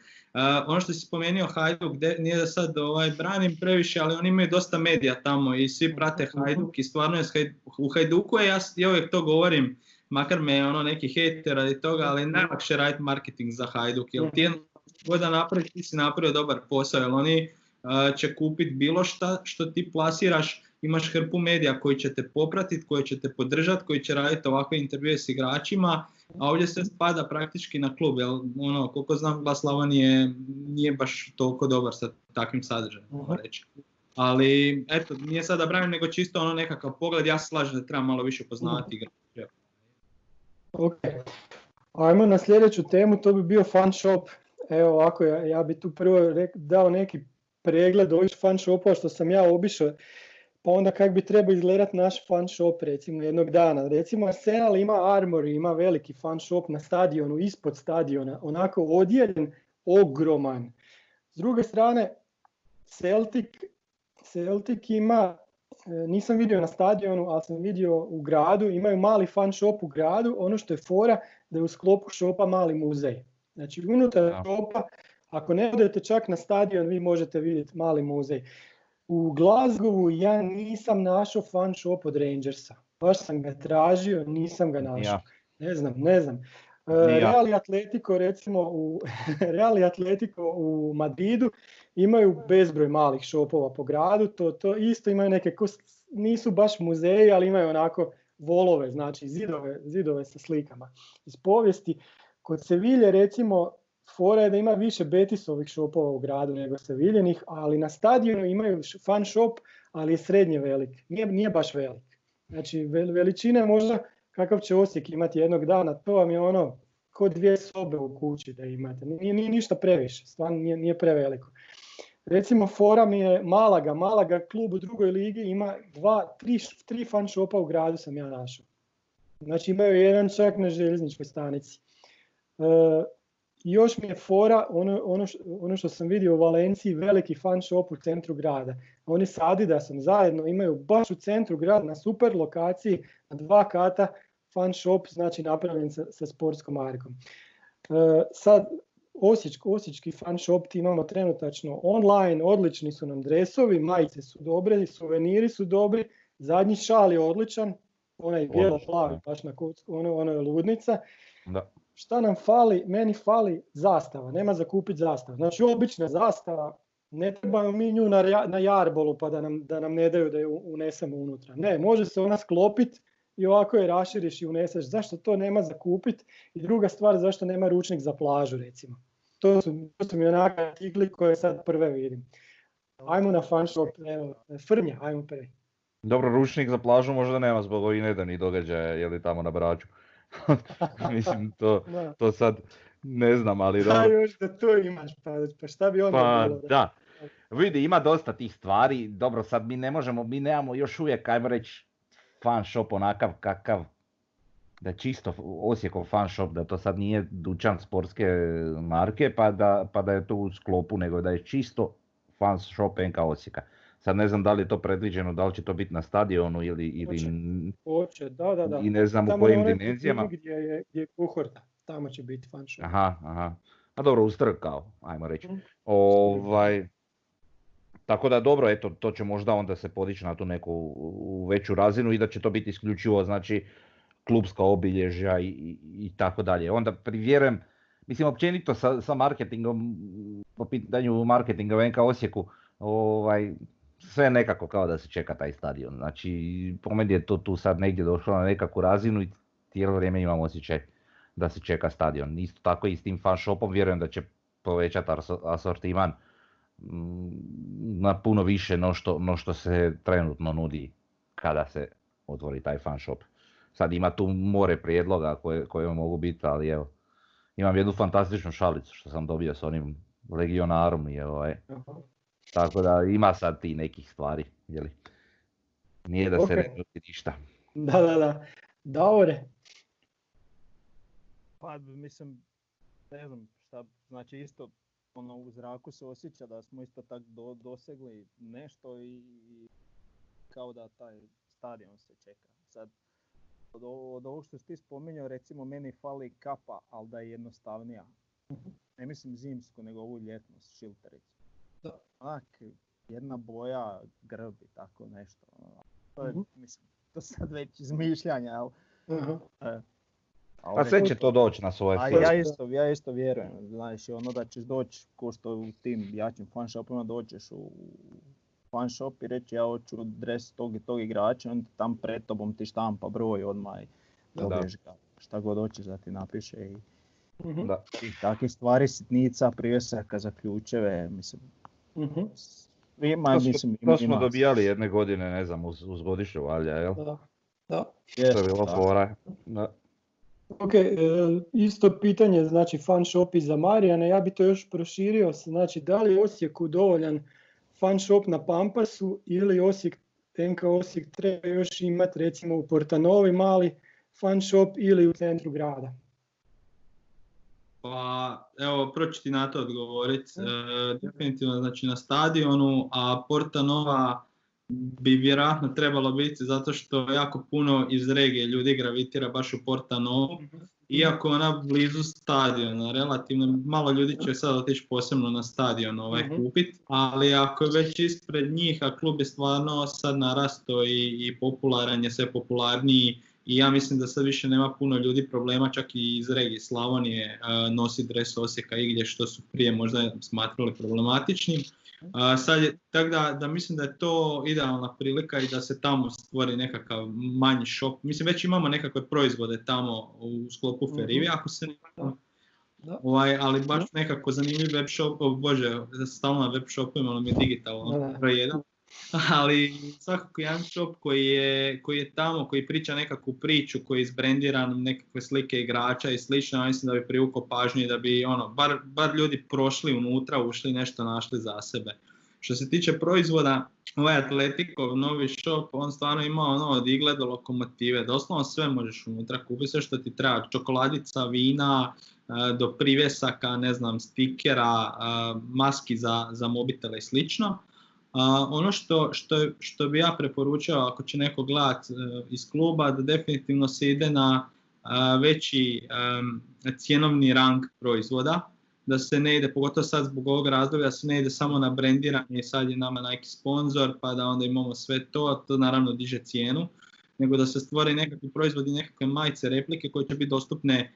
ono što si spomenuo Hajduk, nije da sad ovaj, branim previše, ali oni imaju dosta medija tamo i svi prate Hajduk i stvarno je u Hajduku je, ja, ja uvijek to govorim, makar me ono neki hejter radi toga, ali najlakše raditi marketing za Hajduk, jer ti god da napraviš, ti si napravio dobar posao, jer oni će kupiti bilo šta što ti plasiraš, imaš hrpu medija koji će te popratiti, koji će te podržati, koji će raditi ovakve intervjue s igračima, a ovdje se spada praktički na klub, jer ono, koliko znam Glas Slavonije nije baš toliko dobar sa takvim sadržajem, reći. Ali, eto, nije sada branim, nego čisto ono nekakav pogled, ja slažem da treba malo više poznavati igrače. Ok. Ajmo na sljedeću temu, to bi bio fan shop. Evo ovako, ja, ja bi tu prvo dao neki pregled ovih fan shopova što sam ja obišao pa onda kako bi trebao izgledati naš fan shop recimo jednog dana. Recimo Arsenal ima Armor, ima veliki fan shop na stadionu, ispod stadiona, onako odjeljen, ogroman. S druge strane, Celtic, Celtic ima, e, nisam vidio na stadionu, ali sam vidio u gradu, imaju mali fan shop u gradu, ono što je fora da je u sklopu shopa mali muzej. Znači unutar shopa, ako ne odete čak na stadion, vi možete vidjeti mali muzej. U Glasgowu ja nisam našao fan shop od Rangersa. Baš sam ga tražio, nisam ga našao. Ne znam, ne znam. E, Reali Atletico recimo u Reali Atletico u Madridu imaju bezbroj malih shopova po gradu, to, to isto imaju neke, nisu baš muzeji, ali imaju onako volove, znači zidove, zidove sa slikama iz povijesti. Kod Sevilje recimo fora je da ima više Betisovih shopova u gradu nego Seviljenih, ali na stadionu imaju fan shop, ali je srednje velik, nije, nije baš velik. Znači veličina možda kakav će Osijek imati jednog dana, to vam je ono ko dvije sobe u kući da imate, nije, nije ništa previše, stvarno nije, nije preveliko. Recimo fora mi je Malaga, Malaga klub u drugoj ligi ima dva, tri, tri fan shopa u gradu sam ja našao. Znači imaju jedan čak na željezničkoj stanici. E, još mi je fora ono, ono, ono što sam vidio u Valenciji, veliki fan shop u centru grada. Oni sa Adidasom zajedno imaju baš u centru grada na super lokaciji na dva kata fan shop, znači napravljen sa, sa sportskom markom. E, sad, osječki fan shop imamo trenutačno online, odlični su nam dresovi, majice su dobre, suveniri su dobri, zadnji šal je odličan, onaj bijelo plavi, baš na kocku, ono, ono je ludnica. Da šta nam fali? Meni fali zastava, nema za kupiti zastava. Znači obična zastava, ne trebamo mi nju na, na jarbolu pa da nam, da nam ne daju da ju unesemo unutra. Ne, može se ona sklopiti i ovako je raširiš i uneseš. Zašto to nema za kupiti? I druga stvar, zašto nema ručnik za plažu recimo. To su, to su mi onaka artikli koje sad prve vidim. Ajmo na fan shop, evo, Frnja, ajmo prvi. Dobro, ručnik za plažu možda nema zbog ovih nedavnih događaja, je li tamo na Braču. Mislim, to, to sad ne znam, ali. Pa još da to imaš, pa, pa šta bi onda pa, bilo? Da. Vidi, ima dosta tih stvari, dobro sad mi ne možemo, mi nemamo još uvijek, ajmo reći, fan shop onakav kakav, da čisto Osijekov fan shop, da to sad nije dućan sportske marke, pa da, pa da je to u sklopu, nego da je čisto fan shop NK Osijeka. Sad ne znam da li je to predviđeno, da li će to biti na stadionu ili... ili Hoće, da, da, da. I ne znam u kojim dimenzijama. Gdje je, gdje je kuhorta, tamo će biti fan show. Aha, aha. A dobro, ustrg kao, ajmo reći. Mm. Ovaj, tako da dobro, eto, to će možda onda se podići na tu neku u veću razinu i da će to biti isključivo, znači, klubska obilježja i, i, i tako dalje. Onda privjerujem, mislim općenito sa, sa marketingom, po pitanju marketinga u NK Osijeku, ovaj, sve nekako kao da se čeka taj stadion. Znači, po meni je to tu sad negdje došlo na nekakvu razinu i cijelo vrijeme imamo osjećaj da se čeka stadion. Isto tako i s tim fan shopom vjerujem da će povećati asortiman mm, na puno više no što, no što se trenutno nudi kada se otvori taj fan shop. Sad ima tu more prijedloga koje, koje mogu biti, ali evo, imam jednu fantastičnu šalicu što sam dobio s onim legionarom i ovaj, tako da ima sad ti nekih stvari, jeli? Nije da se ne ništa. Da, da, da. Daure. Pa mislim, ne znam šta, znači isto ono u zraku se osjeća da smo isto tak do, dosegli nešto i, kao da taj stadion se čeka. Sad, od, od ovog što si ti spominjao, recimo meni fali kapa, ali da je jednostavnija. Ne mislim zimsku, nego ovu ljetnu šiltericu. Tak, jedna boja, grb i tako nešto. Ono. To je, uh mislim, to sad već izmišljanja, ali... Uh-huh. E, pa sve će to doći na svoje A ja isto, ja isto vjerujem, znaš, ono da ćeš doći, ko što u tim jačim fan shopima dođeš u fan shop i reći ja hoću dres tog i tog igrača, on tam pred tobom ti štampa broj odmah i dobiješ ga. Šta god hoćeš da ti napiše i, uh da. i takve stvari, sitnica, privesaka za ključeve, mislim, Uh-huh. Ima, to, mislim, to smo ima. dobijali jedne godine, ne znam, uz, uz godišnju valja, jel? Da. da. to je bilo fora. Da. Ok, e, isto pitanje, znači fan shop i za Marijana, ja bi to još proširio, znači da li Osijeku dovoljan fan shop na Pampasu ili Osijek, NK Osijek treba još imati recimo u Portanovi mali fan shop ili u centru grada? Pa evo, proći ti na to odgovoriti. E, definitivno znači na stadionu, a Porta Nova bi vjerojatno trebalo biti zato što jako puno iz regije ljudi gravitira baš u Porta Novu. Mhm. Iako ona blizu stadiona, relativno malo ljudi će sad otići posebno na stadion ovaj mhm. kupit, ali ako je već ispred njih, a klub je stvarno sad narasto i, i popularan je sve popularniji i ja mislim da sad više nema puno ljudi problema čak i iz regije Slavonije uh, nosi dres Osijeka igdje što su prije možda smatrali problematičnim. sad je, tako da, da mislim da je to idealna prilika i da se tamo stvori nekakav manji shop. Mislim već imamo nekakve proizvode tamo u sklopu mhm. Ferivi, ako se ne Ovaj, ali baš nekako zanimljiv web shop, oh, bože, stalno na web shopu imamo mi digitalno, broj jedan ali svakako jedan shop koji je, koji je tamo, koji priča nekakvu priču, koji je izbrendiran, nekakve slike igrača i slično, mislim da bi privukao pažnju i da bi ono, bar, bar ljudi prošli unutra, ušli nešto našli za sebe. Što se tiče proizvoda, ovaj Atletikov novi shop, on stvarno ima ono od igle do lokomotive, doslovno sve možeš unutra kupiti, sve što ti treba, čokoladica, vina, e, do privesaka, ne znam, stikera, e, maski za, za mobitele i slično ono što, što, što bi ja preporučio ako će neko gledat e, iz kluba da definitivno se ide na veći cjenovni rang proizvoda, da se ne ide, pogotovo sad zbog ovog razloga, da se ne ide samo na brendiranje, sad je nama Nike sponsor, pa da onda imamo sve to, to naravno diže cijenu, nego da se stvore nekakvi proizvodi, nekakve majice, replike koje će biti dostupne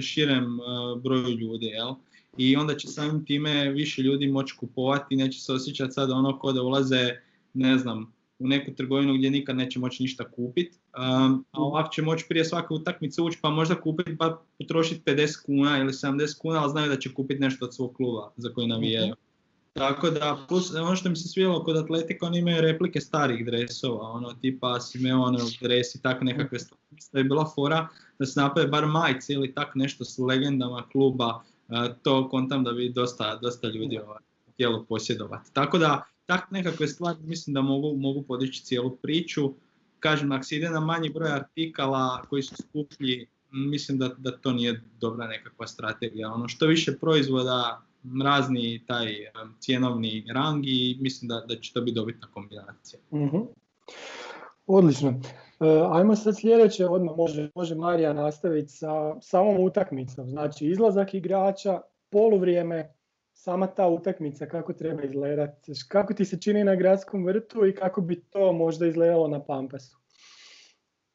širem broju ljudi. Jel? I onda će samim time više ljudi moći kupovati, neće se osjećati sad ono ko da ulaze, ne znam, u neku trgovinu gdje nikad neće moći ništa kupiti. Um, a ovako će moći prije svake utakmice ući pa možda kupiti pa potrošiti 50 kuna ili 70 kuna, ali znaju da će kupiti nešto od svog kluba za koji navijaju. Tako da, plus ono što mi se svijelo kod Atletika, oni imaju replike starih dresova, ono tipa Simeone dres i tako nekakve stvari. Da je bila fora da se naprave bar majice ili tak nešto s legendama kluba to kontam da bi dosta, dosta ljudi ovaj, htjelo posjedovati. Tako da, tak nekakve stvari mislim da mogu, mogu podići cijelu priču. Kažem, ako se ide na manji broj artikala koji su skuplji, mislim da, da to nije dobra nekakva strategija. Ono što više proizvoda, razni taj cjenovni rang i mislim da, da će to biti dobitna kombinacija. uh Odlično. E, ajmo sad sljedeće, odmah može, može Marija nastaviti sa samom utakmicom. Znači izlazak igrača, poluvrijeme, sama ta utakmica kako treba izgledati. Kako ti se čini na gradskom vrtu i kako bi to možda izgledalo na Pampasu?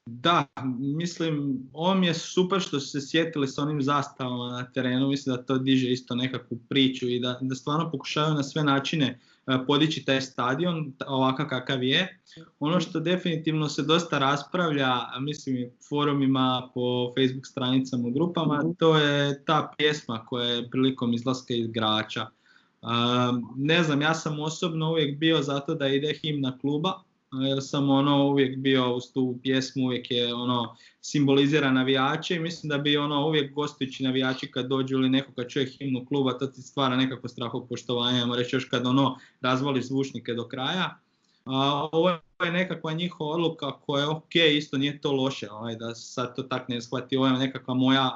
Da, mislim, ovo je super što su se sjetili s onim zastavama na terenu, mislim da to diže isto nekakvu priču i da, da stvarno pokušavaju na sve načine podići taj stadion ovakav kakav je. Ono što definitivno se dosta raspravlja, mislim forumima, po Facebook stranicama, grupama, to je ta pjesma koja je prilikom izlaska igrača. E, ne znam, ja sam osobno uvijek bio zato da ide himna kluba, jer sam ono uvijek bio uz tu pjesmu, uvijek je ono simbolizira navijače i mislim da bi ono uvijek gostujući navijači kad dođu ili neko kad čuje himnu kluba, to ti stvara nekako strahopoštovanje, ajmo reći još kad ono razvali zvučnike do kraja. A, ovo je nekakva njihova odluka koja je ok, isto nije to loše, ovaj, da sad to tak ne shvati, ovo je nekakva moja,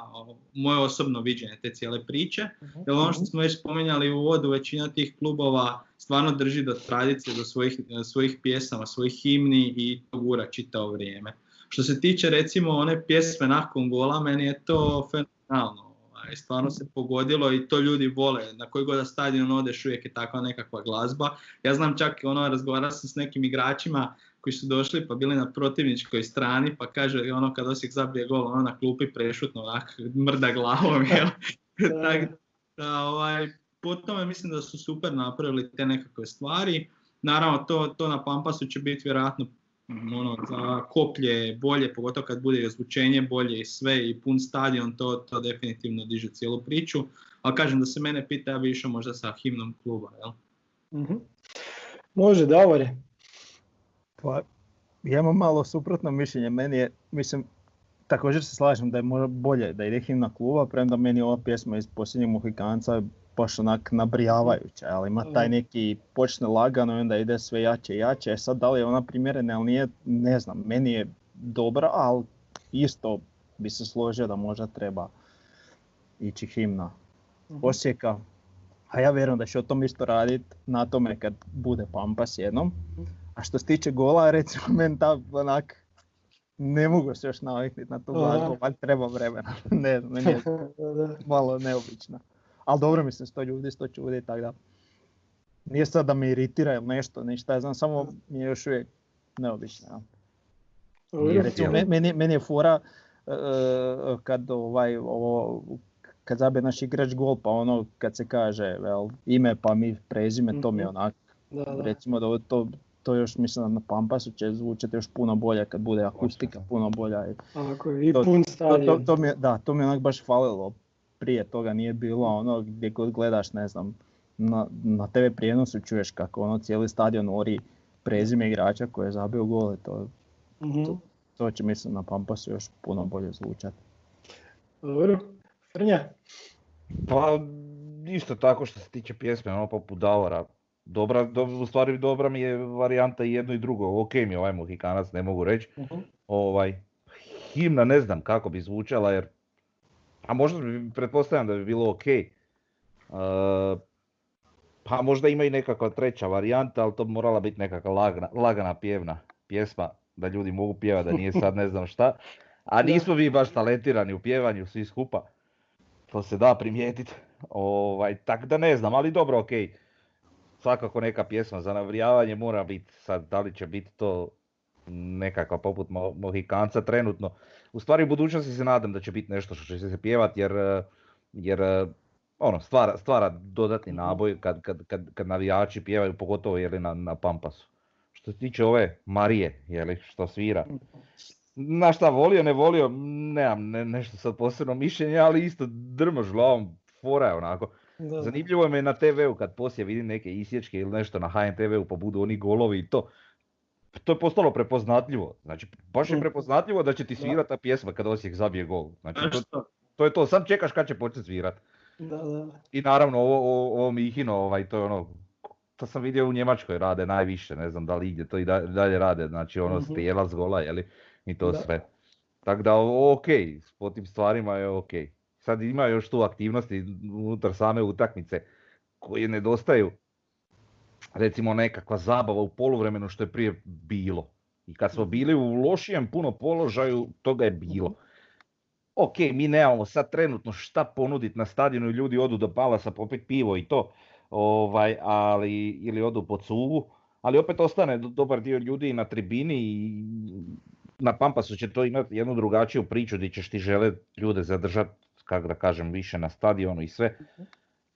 moje osobno viđenje te cijele priče. Mhm. Jer ono što smo već spomenjali u uvodu, većina tih klubova stvarno drži do tradicije, do svojih, svojih pjesama, svojih himni i to gura čitavo vrijeme. Što se tiče recimo one pjesme nakon gola, meni je to fenomenalno i stvarno se pogodilo i to ljudi vole. Na koji god stadion odeš uvijek je takva nekakva glazba. Ja znam čak ono, razgovarao sam s nekim igračima koji su došli pa bili na protivničkoj strani pa kaže ono kad Osijek zabije gol ono na klupi prešutno onak mrda glavom. Jel? da, ovaj, po tome mislim da su super napravili te nekakve stvari. Naravno to, to na Pampasu će biti vjerojatno ono, za koplje bolje, pogotovo kad bude ozvučenje bolje i sve i pun stadion, to, to definitivno diže cijelu priču. Ali kažem da se mene pita, ja bi išao možda sa himnom kluba, jel? mm Može, Davore. Pa, ja imam malo suprotno mišljenje. Meni je, mislim, također se slažem da je možda bolje da ide himna kluba, premda meni ova pjesma iz posljednjeg Mohikanca baš onak nabrijavajuća, ali ima taj mm. neki počne lagano i onda ide sve jače i jače. E sad da li je ona primjerena ili nije, ne znam, meni je dobra, ali isto bi se složio da možda treba ići himna mhm. Osijeka. A ja vjerujem da će o tom isto raditi na tome kad bude Pampas jednom. A što se tiče gola, recimo meni ta onak, ne mogu se još naviknuti na tu glazbu, ali treba vremena. ne znam, malo neobično. Ali dobro mislim, sto ljudi, sto čudi, tako da. Nije sad da me iritira ili nešto, ništa, ja znam, samo mi je još uvijek neobično. recimo, meni, meni je fora uh, kad ovaj, ovo, kad zabije naš igrač gol, pa ono kad se kaže vel, ime pa mi prezime, to mi je mhm. onak, da, da. recimo da to, to još mislim na Pampasu će zvučati još puno bolje kad bude akustika puno bolja. I, Ako, i pun to, to, to, mi je, da, to mi je onak baš falilo. Prije toga nije bilo ono gdje god gledaš, ne znam, na, na TV prijenosu čuješ kako ono cijeli stadion ori prezime igrača koji je zabio gol to, mm to, to, će mislim na Pampasu još puno bolje zvučati. Dobro, Frnja? Pa isto tako što se tiče pjesme, ono poput Davora, dobra, do, u stvari dobra mi je varijanta i jedno i drugo. Ok mi je ovaj Mohikanac, ne mogu reći. Uh-huh. Ovaj, himna ne znam kako bi zvučala jer, a možda pretpostavljam da bi bilo ok. Uh, pa možda ima i nekakva treća varijanta, ali to bi morala biti nekakva lagana, lagana pjevna pjesma, da ljudi mogu pjevati, da nije sad ne znam šta. A nismo vi baš talentirani u pjevanju svi skupa. To se da primijetiti. Ovaj, tak da ne znam, ali dobro, ok svakako neka pjesma za navrijavanje mora biti, sad da li će biti to nekakva poput Mohikanca trenutno. U stvari u budućnosti se nadam da će biti nešto što će se pjevati jer, jer ono, stvara, stvara dodatni naboj kad, kad, kad, kad navijači pjevaju, pogotovo jeli, na, na Pampasu. Što se tiče ove Marije, jeli, što svira, na šta volio, ne volio, nemam ne, nešto sad posebno mišljenje, ali isto drmaš glavom, fora je onako. Da. Zanimljivo je na TV-u kad poslije vidim neke isječke ili nešto na HNTV-u pa budu oni golovi i to. To je postalo prepoznatljivo. Znači, baš je mm. prepoznatljivo da će ti svirati ta pjesma kad Osijek zabije gol. Znači, to, to je to, sam čekaš kad će početi svirat. Da, da. I naravno ovo, ovo, ovo Mihino, ovaj, to je ono, to sam vidio u Njemačkoj rade najviše, ne znam da li igdje to i dalje rade, znači ono mm-hmm. strijelac gola, jeli, i to sve. Tako da ok, po tim stvarima je ok sad ima još tu aktivnosti unutar same utakmice koje nedostaju. Recimo nekakva zabava u poluvremenu što je prije bilo. I kad smo bili u lošijem puno položaju, toga je bilo. Ok, mi nemamo sad trenutno šta ponuditi na stadionu i ljudi odu do Palasa popit pivo i to, ovaj, ali, ili odu po cugu, ali opet ostane dobar dio ljudi na tribini i na Pampasu će to imati jednu drugačiju priču gdje ćeš ti žele ljude zadržati kako da kažem, više na stadionu i sve.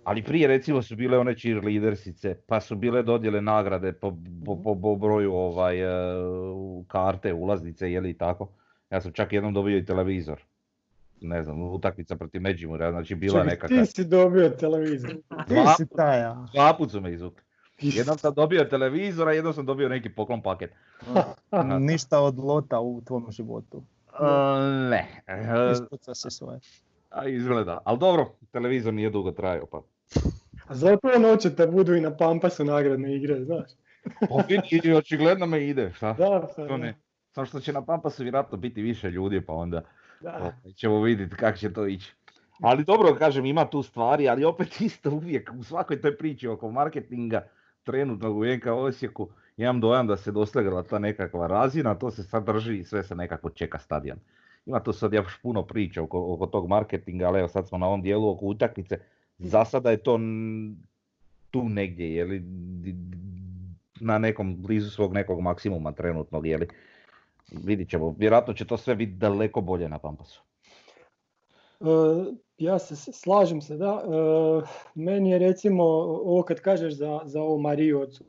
Ali prije recimo su bile one cheerleadersice, pa su bile dodjele nagrade po, po, po, broju ovaj, e, karte, ulaznice, jeli tako. Ja sam čak jednom dobio i televizor. Ne znam, utakmica protiv Međimurja, znači bila Čekaj, nekakva... ti si dobio televizor. Dva, si taj, ja. dva put su me izvukli. Jednom sam dobio televizor, a jednom sam dobio neki poklon paket. Ništa od lota u tvom životu. Uh, ne. Ispuca se svoje. A izgleda, ali dobro, televizor nije dugo trajao pa. A zato te budu i na Pampasu nagradne igre, znaš. Pa i očigledno me ide, šta? Da, to ne. Samo što će na Pampasu vjerojatno biti više ljudi, pa onda da. Ovaj, ćemo vidjeti kako će to ići. Ali dobro, kažem, ima tu stvari, ali opet isto uvijek u svakoj toj priči oko marketinga trenutno u NK Osijeku imam dojam da se dosegla ta nekakva razina, to se sad drži i sve se nekako čeka stadion ima tu sad još puno priča oko, oko tog marketinga, ali evo sad smo na ovom dijelu oko utakmice. Za sada je to tu negdje, je li, na nekom blizu svog nekog maksimuma trenutnog, je li. Vidit ćemo, vjerojatno će to sve biti daleko bolje na Pampasu. E, ja se slažem se, da. E, meni je recimo, ovo kad kažeš za, za ovo Mariju od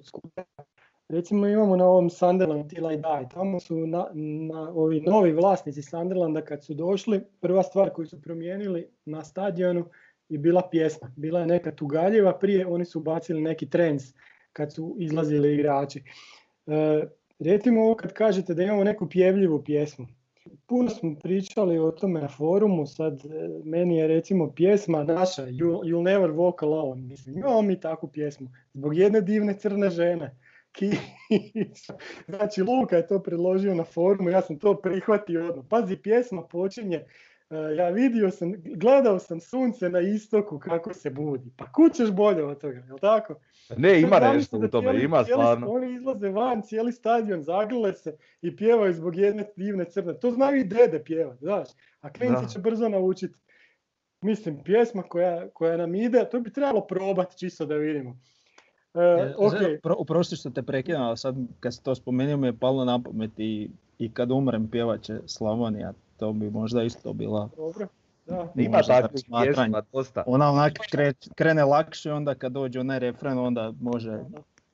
Recimo imamo na ovom Sunderland Till I Die, tamo su na, na, ovi novi vlasnici Sunderlanda kad su došli, prva stvar koju su promijenili na stadionu je bila pjesma. Bila je neka tugaljiva, prije oni su bacili neki trends kad su izlazili igrači. E, recimo ovo kad kažete da imamo neku pjevljivu pjesmu. puno smo pričali o tome na forumu, sad e, meni je recimo pjesma naša, You'll Never Walk Alone, mislim, imamo mi takvu pjesmu, zbog jedne divne crne žene. Znači Luka je to predložio na forumu, ja sam to prihvatio. Pazi, pjesma počinje, ja vidio sam, gledao sam sunce na istoku kako se budi. Pa kućeš bolje od toga, jel tako? Ne, ima nešto u tome, ima stvarno. Oni izlaze van, cijeli stadion zagrle se i pjevaju zbog jedne divne crne. To znaju i dede pjevati, znaš. A klinci će brzo naučiti. Mislim, pjesma koja, koja nam ide, to bi trebalo probati čisto da vidimo. E, okay. Oprosti što te prekidam, ali sad kad se to spomenuo mi je palo na pamet i, i kad umrem pjevat će Slavonija, to bi možda isto bila Dobro. Da. Ima takvih pjesma dosta. Ona onak krene lakše, onda kad dođe onaj refren, onda može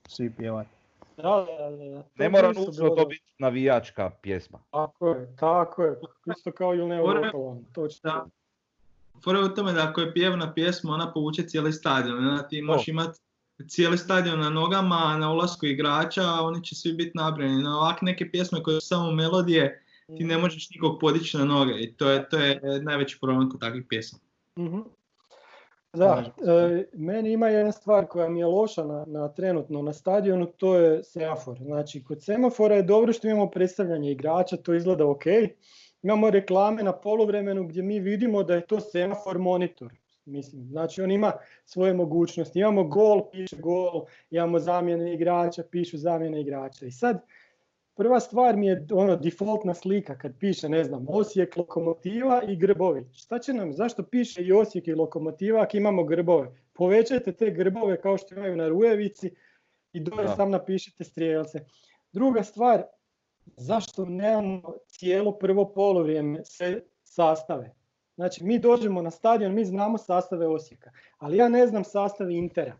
svi pjevati. Da, da, da. Ne mora nužno to biti navijačka pjesma. Tako je, tako je. Isto kao You'll Never Walk Točno. Fora je u tome da ako je pjevna pjesma, ona povuče cijeli stadion. Ona ti možeš imati cijeli stadion na nogama, na ulasku igrača, oni će svi biti nabrani. Na ovak neke pjesme koje su samo melodije, ti ne možeš nikog podići na noge i to je, to je najveći problem kod takvih pjesama. mm Da, e, meni ima jedna stvar koja mi je loša na, na trenutno na stadionu, to je semafor. Znači, kod semafora je dobro što imamo predstavljanje igrača, to izgleda ok. Imamo reklame na poluvremenu gdje mi vidimo da je to semafor monitor. Mislim, znači on ima svoje mogućnosti. Imamo gol, piše gol, imamo zamjene igrača, pišu zamjene igrača. I sad, prva stvar mi je ono defaultna slika kad piše, ne znam, Osijek, Lokomotiva i Grbovi. Šta će nam, zašto piše i Osijek i Lokomotiva ako imamo Grbove? Povećajte te Grbove kao što imaju na Rujevici i dole sam napišite strijelce. Druga stvar, zašto nemamo cijelo prvo polovrijeme sve sastave? Znači, mi dođemo na stadion, mi znamo sastave Osijeka, ali ja ne znam sastave Intera.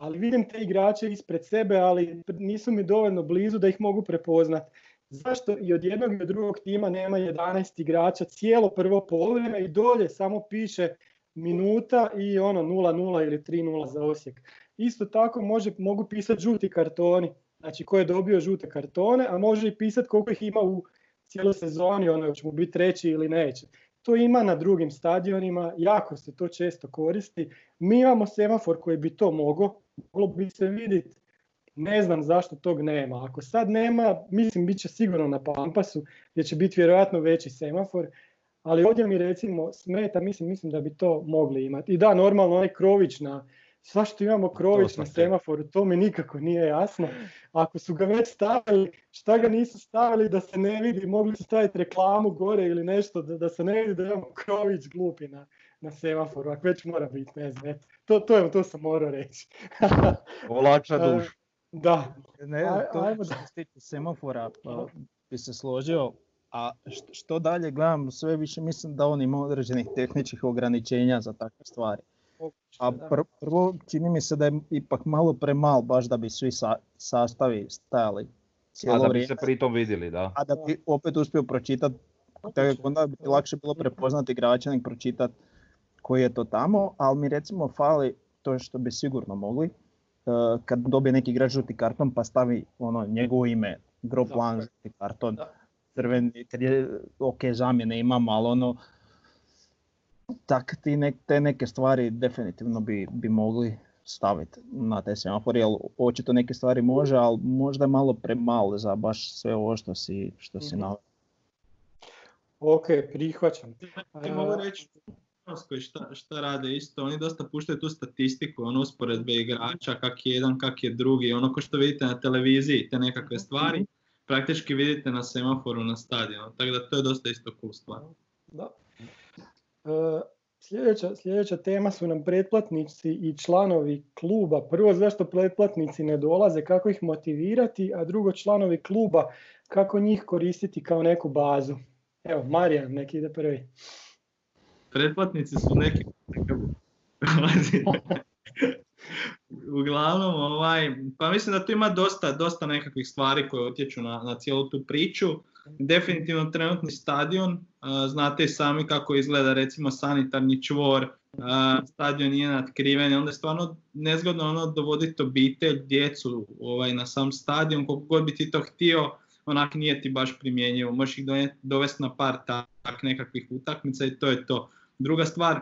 Ali vidim te igrače ispred sebe, ali nisu mi dovoljno blizu da ih mogu prepoznati. Zašto i od jednog i od drugog tima nema 11 igrača cijelo prvo polovreme i dolje samo piše minuta i ono 0-0 ili 3-0 za Osijek. Isto tako može, mogu pisati žuti kartoni, znači ko je dobio žute kartone, a može i pisati koliko ih ima u cijeloj sezoni, ono će mu biti treći ili neće. To ima na drugim stadionima, jako se to često koristi. Mi imamo semafor koji bi to mogao, moglo bi se vidjeti. Ne znam zašto tog nema. Ako sad nema, mislim bit će sigurno na Pampasu gdje će biti vjerojatno veći semafor. Ali ovdje mi recimo smeta, mislim, mislim da bi to mogli imati. I da, normalno onaj Krović na, Zašto imamo Krović na semaforu, to mi nikako nije jasno. Ako su ga već stavili, šta ga nisu stavili da se ne vidi, mogli su staviti reklamu gore ili nešto, da, da se ne vidi da imamo Krović glupi na, na semaforu, ako već mora biti, ne znam, to, to, je, to sam morao reći. Olakša duš. Da. Ne, to ajmo da se semafora pa, bi se složio, a što dalje gledam, sve više mislim da on ima određenih tehničkih ograničenja za takve stvari. A prvo čini mi se da je ipak malo premal baš da bi svi sastavi stajali cijelo A da bi se pritom vidjeli, da. A da bi opet uspio pročitati, onda bi lakše bilo prepoznati igrača nego pročitati koji je to tamo, ali mi recimo fali to što bi sigurno mogli, e, kad dobije neki igrač žuti karton pa stavi ono njegovo ime, gro plan, žuti karton, crveni, kad je ok zamjene imamo, ali ono tak ti te neke stvari definitivno bi, bi mogli staviti na te semafore, jer očito neke stvari može, ali možda je malo premalo za baš sve ovo što si, što si mm Ok, prihvaćam. Ti mogu reći šta, šta rade isto, oni dosta puštaju tu statistiku, ono usporedbe igrača, kak je jedan, kak je drugi, ono ko što vidite na televiziji, te nekakve mhm. stvari, praktički vidite na semaforu na stadionu, tako da to je dosta isto cool stvar. Da. E, sljedeća, sljedeća tema su nam pretplatnici i članovi kluba. Prvo zašto pretplatnici ne dolaze, kako ih motivirati, a drugo članovi kluba, kako njih koristiti kao neku bazu. Evo, Marijan, neki ide prvi. Pretplatnici su neki... Uglavnom, ovaj, pa mislim da tu ima dosta, dosta nekakvih stvari koje utječu na, na cijelu tu priču. Definitivno trenutni stadion, znate i sami kako izgleda recimo sanitarni čvor, stadion nije natkriven, onda je stvarno nezgodno ono dovoditi obitelj, djecu ovaj, na sam stadion, koliko god bi ti to htio, onak nije ti baš primjenjivo. Možeš ih dovesti na par tak nekakvih utakmica i to je to. Druga stvar,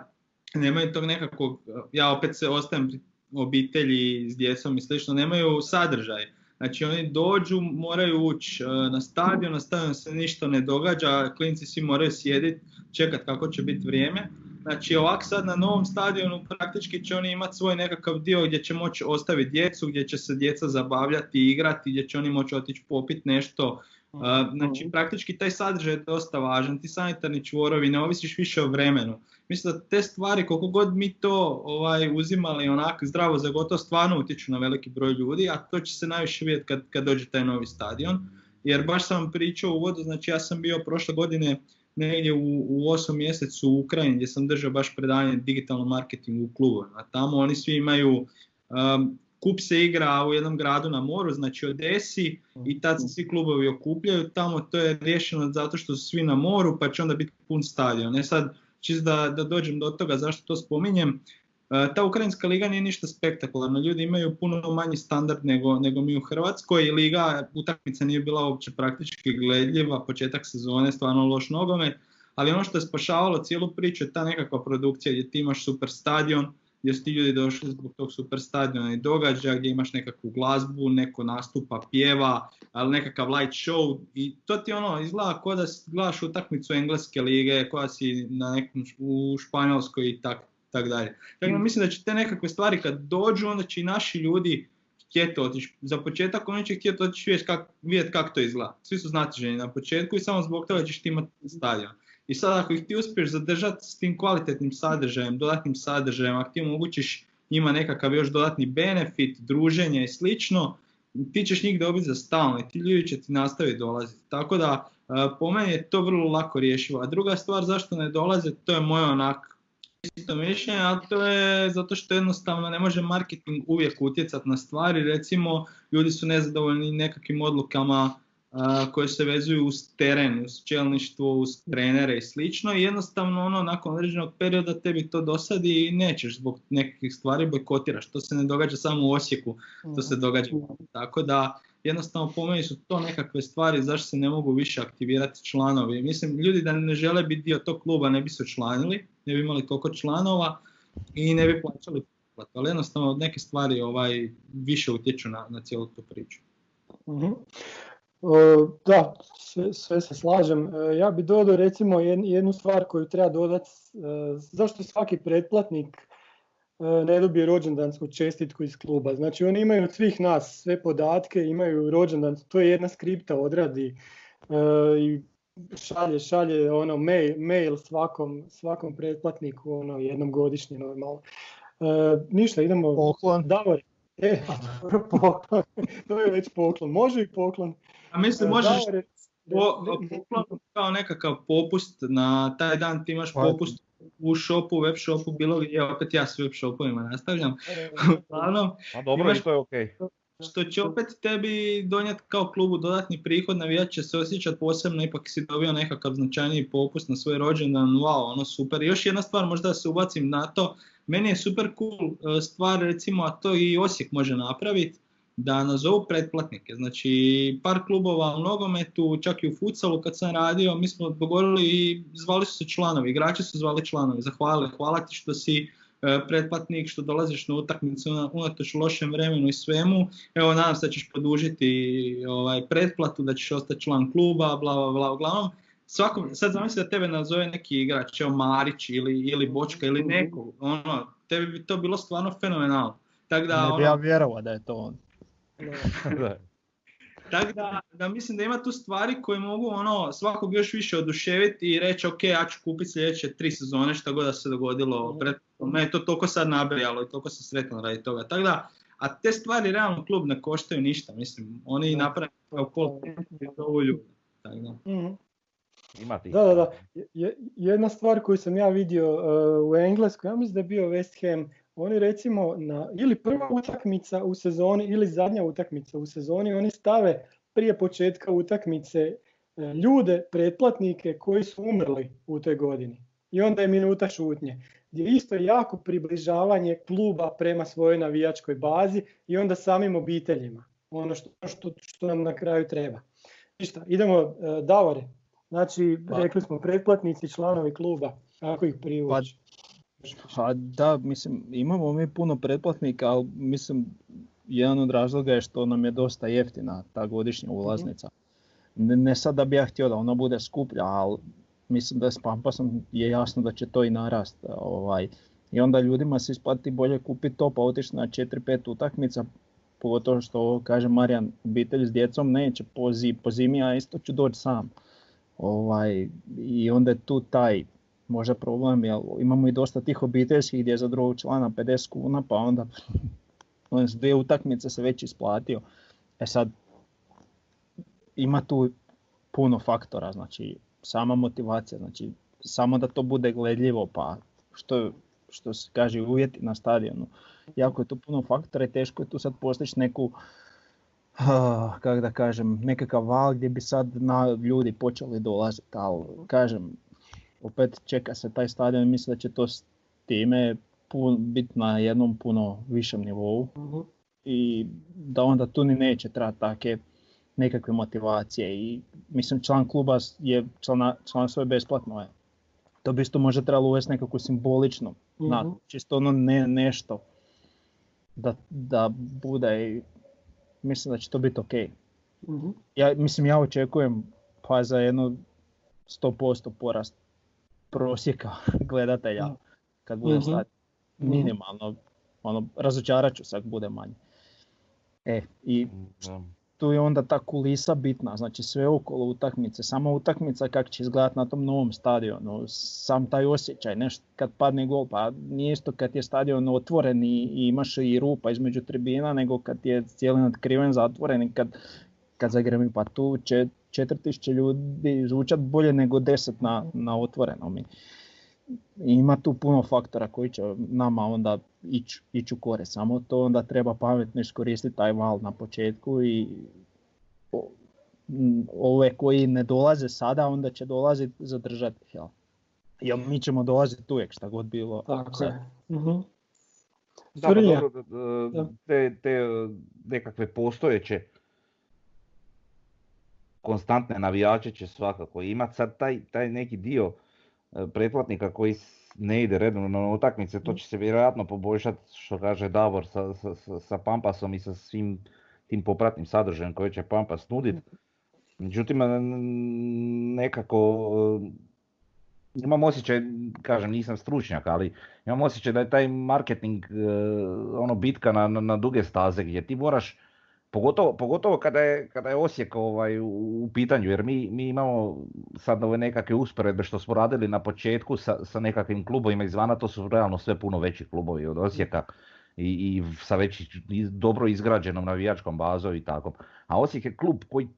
nemaju tog nekakvog, ja opet se ostajem pri obitelji s djecom i slično, nemaju sadržaj. Znači oni dođu, moraju ući e, na stadion, na stadion se ništa ne događa, klinci svi moraju sjediti, čekat kako će biti vrijeme. Znači ovak sad na novom stadionu praktički će oni imati svoj nekakav dio gdje će moći ostaviti djecu, gdje će se djeca zabavljati i igrati, gdje će oni moći otići popiti nešto. Znači praktički taj sadržaj je dosta važan, ti sanitarni čvorovi, ne ovisiš više o vremenu. Mislim da te stvari, koliko god mi to ovaj, uzimali onako zdravo za gotovo, stvarno utječu na veliki broj ljudi, a to će se najviše vidjeti kad, kad dođe taj novi stadion. Jer baš sam pričao u uvodu, znači ja sam bio prošle godine negdje u, u 8 mjesecu u Ukrajini gdje sam držao baš predavanje digitalnom marketingu u klubovima. Tamo oni svi imaju, um, kup se igra u jednom gradu na moru, znači Odesi i tad se svi klubovi okupljaju, tamo. To je riješeno zato što su svi na moru pa će onda biti pun stadion. Ne sad, čisto da, da dođem do toga zašto to spominjem, E, ta ukrajinska liga nije ništa spektakularna, ljudi imaju puno manji standard nego, nego mi u Hrvatskoj. Liga, utakmica nije bila uopće praktički gledljiva, početak sezone, stvarno loš nogomet, ali ono što je spašavalo cijelu priču je ta nekakva produkcija gdje ti imaš super stadion, gdje su ti ljudi došli zbog tog super stadiona i događaja, gdje imaš nekakvu glazbu, neko nastupa, pjeva, ali nekakav light show i to ti ono izgleda kao da gledaš utakmicu engleske lige, koja si na nekom u Španjolskoj i tako tako dalje. Dakle, mislim da će te nekakve stvari kad dođu, onda će i naši ljudi htjeti otići. Za početak oni će htjeti otići vidjeti kako to izgleda. Svi su znatiženi na početku i samo zbog toga ćeš ti imati stadion. I sad ako ih ti uspiješ zadržati s tim kvalitetnim sadržajem, dodatnim sadržajem, ako ti omogućiš njima nekakav još dodatni benefit, druženje i slično, ti ćeš njih dobiti za stalno i ti ljudi će ti nastaviti dolaziti. Tako da po meni je to vrlo lako rješivo. A druga stvar zašto ne dolaze, to je moje onak isto mišljenje, ali to je zato što jednostavno ne može marketing uvijek utjecati na stvari. Recimo, ljudi su nezadovoljni nekakvim odlukama koje se vezuju uz teren, uz čelništvo, uz trenere i slično i jednostavno ono nakon određenog perioda tebi to dosadi i nećeš zbog nekakvih stvari bojkotiraš. To se ne događa samo u Osijeku, to se događa. Tako da jednostavno po meni su to nekakve stvari zašto se ne mogu više aktivirati članovi. Mislim, ljudi da ne žele biti dio tog kluba ne bi se učlanili, ne bi imali toliko članova i ne bi plaćali pretplatu. Ali jednostavno neke stvari ovaj, više utječu na, na cijelu tu priču. uh da, sve, sve, se slažem. E, ja bi dodao recimo jednu stvar koju treba dodati. E, zašto svaki pretplatnik E, ne dobije rođendansku čestitku iz kluba. Znači oni imaju od svih nas sve podatke, imaju rođendan, to je jedna skripta odradi e, i šalje, šalje ono mail, mail svakom, svakom pretplatniku ono, jednom godišnje normalno. E, ništa, idemo... Poklon. Davor. E, poklon. to je već poklon. Može i poklon. A mislim, možeš poklon kao nekakav popust na taj dan ti imaš popust u shopu, web shopu, bilo gdje, opet ja s web shopovima nastavljam. Uglavnom, A dobro, što je okej. Što će opet tebi donijeti kao klubu dodatni prihod, navijat će se osjećati posebno, ipak si dobio nekakav značajniji popust na svoj rođendan, wow, ono super. I još jedna stvar, možda se ubacim na to, meni je super cool e, stvar recimo, a to i Osijek može napraviti, da nazovu pretplatnike. Znači par klubova u nogometu, čak i u futsalu kad sam radio, mi smo dogovorili i zvali su se članovi, igrači su zvali članovi, zahvalili, hvala ti što si e, pretplatnik, što dolaziš na utakmicu unatoč lošem vremenu i svemu. Evo nadam se da ćeš podužiti ovaj, pretplatu, da ćeš ostati član kluba, bla bla bla. Uglavnom, svakom, sad zamisli da tebe nazove neki igrač, evo Marić ili, ili Bočka ili neko, ono, tebi bi to bilo stvarno fenomenalno. Tak da, ne bi ja ono- vjerovao da je to on. Tako da, da, mislim da ima tu stvari koje mogu ono svakog još više oduševiti i reći ok, ja ću kupiti sljedeće tri sezone što god da se dogodilo. Mm. Pred, me je to toliko sad nabrijalo i toliko sam sretan radi toga. Tako da, a te stvari realno klub ne koštaju ništa, mislim, oni naprave kao pol ljudi. Tako da. Mm. Da, da, da. Jedna stvar koju sam ja vidio uh, u Engleskoj, ja mislim da je bio West Ham, oni recimo na ili prva utakmica u sezoni ili zadnja utakmica u sezoni, oni stave prije početka utakmice e, ljude, pretplatnike koji su umrli u toj godini. I onda je minuta šutnje. Gdje je isto jako približavanje kluba prema svojoj navijačkoj bazi i onda samim obiteljima. Ono što, što, što nam na kraju treba. Ništa, idemo uh, Davore. Znači, pa. rekli smo pretplatnici, članovi kluba, kako ih privući? Pa, pa, da, mislim, imamo mi puno pretplatnika, ali mislim, jedan od razloga je što nam je dosta jeftina ta godišnja mhm. ulaznica. Ne, ne sad da bi ja htio da ona bude skuplja, ali mislim da s Pampasom je jasno da će to i narast. Ovaj. I onda ljudima se isplati bolje kupiti to pa otići na 4-5 utakmica, pogotovo što kaže Marijan, obitelj s djecom neće po, po zimi, a isto ću doći sam. Ovaj, I onda je tu taj možda problem, jer imamo i dosta tih obiteljskih gdje je za drugog člana 50 kuna, pa onda on s dvije utakmice se već isplatio. E sad, ima tu puno faktora, znači sama motivacija, znači samo da to bude gledljivo, pa što, što se kaže uvjeti na stadionu. Jako je tu puno faktora i teško je tu sad postići neku, uh, kako da kažem, nekakav val gdje bi sad na ljudi počeli dolaziti, ali kažem, opet čeka se taj stadion i mislim da će to s time biti na jednom puno višem nivou. Uh i da onda tu ni neće trebati takve nekakve motivacije i mislim član kluba je član svoje besplatno je. To bi isto možda trebalo uvesti nekako simbolično, uh na, čisto ono ne, nešto da, da bude mislim da će to biti ok. uh Ja, mislim ja očekujem pa za jedno 100% porast prosjeka gledatelja kad bude uh minimalno, ono, razočarat ću se ako bude manje. E, i tu je onda ta kulisa bitna, znači sve okolo utakmice, sama utakmica kako će izgledati na tom novom stadionu, sam taj osjećaj, nešto kad padne gol, pa nije isto kad je stadion otvoren i, imaš i rupa između tribina, nego kad je cijeli nadkriven, zatvoren i kad, kad zagremi, pa tu će 4000 ljudi zvučat bolje nego 10 na, na otvorenom. Ima tu puno faktora koji će nama onda ići ić u kore, samo to onda treba pametno iskoristiti taj val na početku i ove koji ne dolaze sada onda će dolaziti zadržati. Jel? Jel mi ćemo dolaziti uvijek šta god bilo. Tako je. uh Da, pa dobro, te, te nekakve postojeće konstantne navijače će svakako imati. Sad taj, taj neki dio pretplatnika koji ne ide redovno na utakmice, to će se vjerojatno poboljšati, što kaže Davor, sa, sa, sa Pampasom i sa svim tim popratnim sadržajem koje će Pampas nuditi. Međutim, nekako e, imam osjećaj, kažem nisam stručnjak, ali imam osjećaj da je taj marketing e, ono bitka na, na duge staze gdje ti moraš Pogotovo, pogotovo kada, je, kada je Osijek ovaj, u, pitanju, jer mi, mi imamo sad ove nekakve usporedbe što smo radili na početku sa, sa nekakvim klubovima izvana, to su realno sve puno veći klubovi od Osijeka i, i sa već dobro izgrađenom navijačkom bazom i tako. A Osijek je klub koji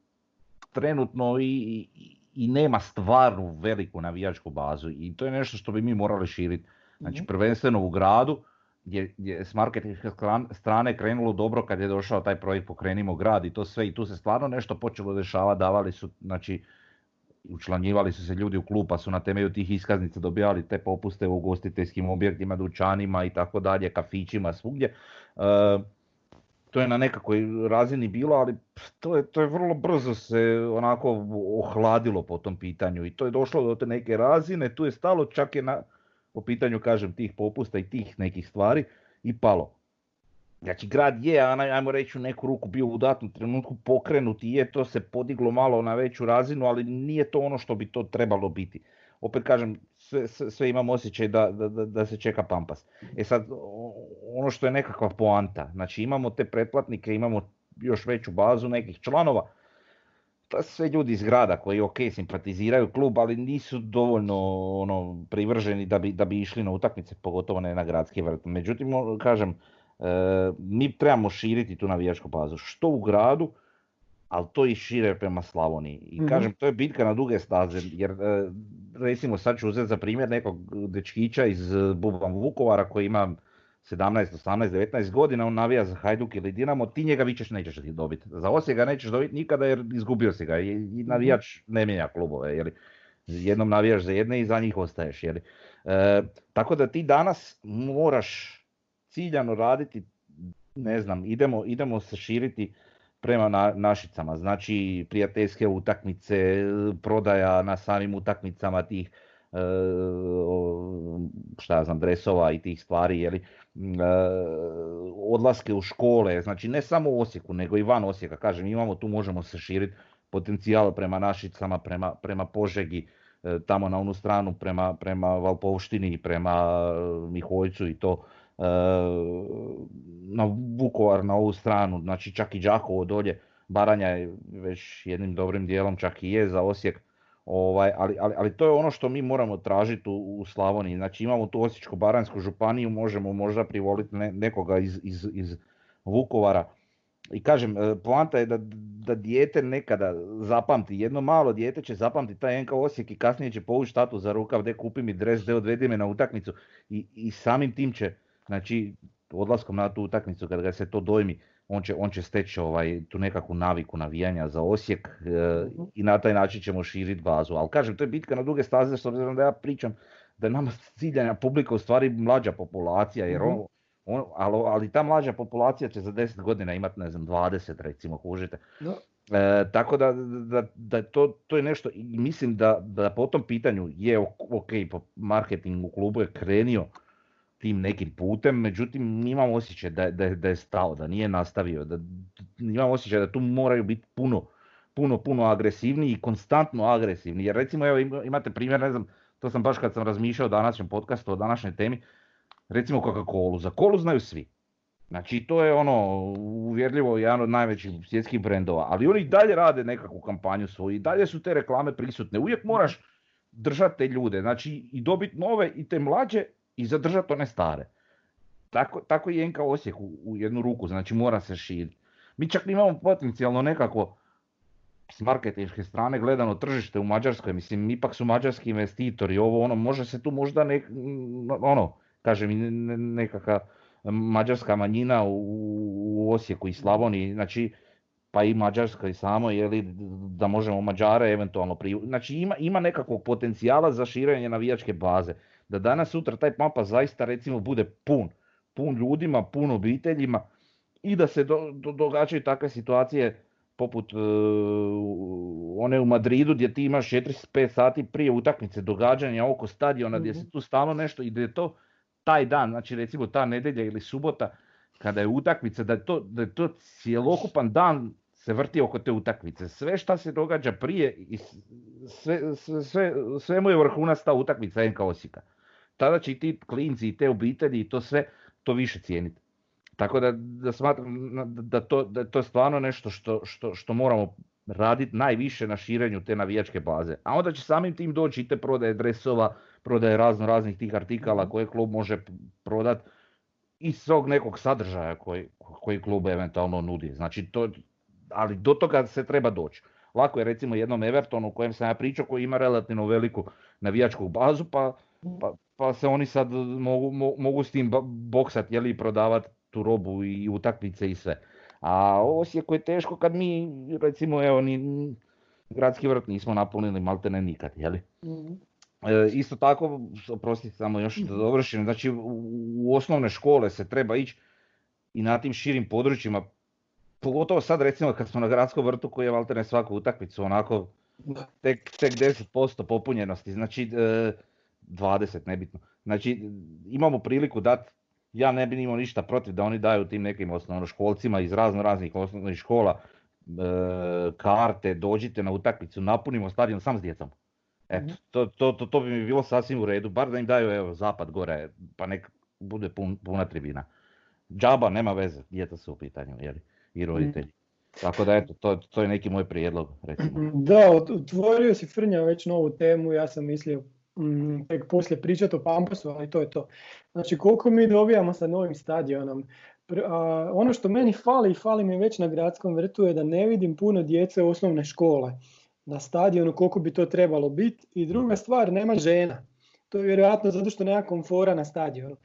trenutno i, i, i nema stvarnu veliku navijačku bazu i to je nešto što bi mi morali širiti. Znači mhm. prvenstveno u gradu, gdje je s marketinške strane krenulo dobro kad je došao taj projekt Pokrenimo grad i to sve i tu se stvarno nešto počelo dešavati, davali su, znači učlanjivali su se ljudi u klub pa su na temelju tih iskaznica dobijali te popuste u ugostiteljskim objektima, dućanima i tako dalje, kafićima, svugdje. E, to je na nekakvoj razini bilo, ali to je, to je vrlo brzo se onako ohladilo po tom pitanju i to je došlo do te neke razine, tu je stalo čak je na, po pitanju kažem tih popusta i tih nekih stvari i palo. Znači grad je, ajmo reći u neku ruku bio u datnom trenutku pokrenut i je to se podiglo malo na veću razinu, ali nije to ono što bi to trebalo biti. Opet kažem, sve, sve imam osjećaj da, da, da, se čeka pampas. E sad, ono što je nekakva poanta, znači imamo te pretplatnike, imamo još veću bazu nekih članova, to sve ljudi iz grada koji ok simpatiziraju klub, ali nisu dovoljno ono, privrženi da bi, da bi išli na utakmice, pogotovo ne na gradski vrt. Međutim, kažem, e, mi trebamo širiti tu navijačku bazu. Što u gradu, ali to i šire prema Slavoniji. I mhm. kažem, to je bitka na duge staze, jer e, recimo sad ću uzeti za primjer nekog dečkića iz Buban Vukovara koji ima 17, 18, 19 godina, on navija za Hajduk ili Dinamo, ti njega vićeš nećeš dobiti. Za Osijek ga nećeš dobiti nikada jer izgubio si ga i navijač ne mijenja klubove. Jer jednom navijaš za jedne i za njih ostaješ. Jer, e, tako da ti danas moraš ciljano raditi, ne znam, idemo, idemo se širiti prema na, našicama. Znači prijateljske utakmice, prodaja na samim utakmicama tih šta ja znam, dresova i tih stvari, jeli, e, odlaske u škole, znači ne samo u Osijeku, nego i van Osijeka, kažem, imamo tu, možemo se širiti potencijal prema Našicama, prema, prema Požegi, e, tamo na onu stranu, prema, prema Valpovštini, prema Miholjcu i to, na Vukovar na ovu stranu, znači čak i Đakovo dolje, Baranja je već jednim dobrim dijelom čak i je za Osijek, ovaj, ali, ali, ali to je ono što mi moramo tražiti u, u Slavoniji, znači imamo tu Osječko-Baranjsku županiju, možemo možda privoliti nekoga iz, iz, iz Vukovara, i kažem, e, poanta je da, da dijete nekada zapamti, jedno malo dijete će zapamti taj NK Osijek i kasnije će povući tatu za rukav, de kupi mi dres, de odvedi me na utakmicu. I, i samim tim će Znači, odlaskom na tu utakmicu kad ga se to dojmi, on će, on će steći ovaj, tu nekakvu naviku navijanja za Osijek e, mhm. i na taj način ćemo širiti bazu. Ali kažem, to je bitka na duge staze, s obzirom da ja pričam da je nama ciljanja publika u stvari mlađa populacija, jer mhm. on, on, ali, ali ta mlađa populacija će za 10 godina imati, ne znam, 20 recimo, kužite. E, tako da, da, da to, to je nešto, i mislim da, da po tom pitanju je ok, po marketingu klubu je krenio tim nekim putem, međutim imam osjećaj da, da, da je stao, da nije nastavio, da imam osjećaj da tu moraju biti puno, puno, puno agresivniji i konstantno agresivni. Jer recimo evo imate primjer, ne znam, to sam baš kad sam razmišljao o današnjem podcastu, o današnjoj temi, recimo Coca-Colu. Za kolu znaju svi. Znači to je ono uvjerljivo jedan od najvećih svjetskih brendova, ali oni dalje rade nekakvu kampanju svoju i dalje su te reklame prisutne. Uvijek moraš držati te ljude, znači i dobiti nove i te mlađe i zadržati one stare. Tako, tako i NK Osijek u, jednu ruku, znači mora se širiti. Mi čak imamo potencijalno nekako s marketinške strane gledano tržište u Mađarskoj, mislim ipak su mađarski investitori, ovo ono, može se tu možda nek, ono, kažem nekakva mađarska manjina u, u Osijeku i Slavoniji, znači pa i Mađarska i samo, li da možemo Mađare eventualno pri... Znači ima, ima nekakvog potencijala za širenje navijačke baze da danas sutra taj mapa zaista recimo bude pun, pun ljudima, pun obiteljima i da se do, događaju takve situacije poput uh, one u Madridu gdje ti imaš 4-5 sati prije utakmice događanja oko stadiona gdje se mhm. tu stalo nešto i da je to taj dan, znači recimo ta nedjelja ili subota kada je utakmica, da je to, da je to cjelokupan dan se vrti oko te utakmice. Sve šta se događa prije, i sve, sve, sve mu je vrhunac ta utakmica NK Osijeka tada će i ti klinci i te obitelji i to sve to više cijeniti. Tako da, da smatram da to, da je to stvarno nešto što, što, što moramo raditi najviše na širenju te navijačke baze. A onda će samim tim doći i te prodaje dresova, prodaje razno raznih tih artikala mhm. koje klub može prodati i svog nekog sadržaja koji, koji klub eventualno nudi. Znači to, ali do toga se treba doći. Lako je recimo jednom Evertonu u kojem sam ja pričao koji ima relativno veliku navijačku bazu pa, pa, pa se oni sad mogu, mogu s tim boksati i prodavati tu robu i utakmice i sve. A Osijeku je teško kad mi recimo evo ni gradski vrt nismo napunili maltene nikad, jeli? mm E, isto tako, oprostite samo još da dovršim, znači u, osnovne škole se treba ići i na tim širim područjima, pogotovo sad recimo kad smo na gradskom vrtu koji je maltene svaku utakmicu onako tek, tek 10% popunjenosti, znači e, 20, nebitno. Znači, imamo priliku dati, ja ne bi imao ništa protiv da oni daju tim nekim osnovnoškolcima iz razno raznih osnovnih škola e, karte, dođite na utakmicu, napunimo stadion sam s djecom. Eto, mhm. to, to, to, to, bi mi bilo sasvim u redu, bar da im daju evo, zapad gore, pa nek bude pun, puna tribina. Džaba, nema veze, djeca su u pitanju, jeli, i roditelji. Tako da eto, to, to je neki moj prijedlog, recimo. Da, otvorio si Frnja već novu temu, ja sam mislio Mm, tek poslije pričati o Pampasu, ali to je to. Znači koliko mi dobijamo sa novim stadionom. ono što meni fali i fali mi već na gradskom vrtu je da ne vidim puno djece osnovne škole na stadionu koliko bi to trebalo biti. I druga stvar, nema žena. To je vjerojatno zato što nema komfora na stadionu.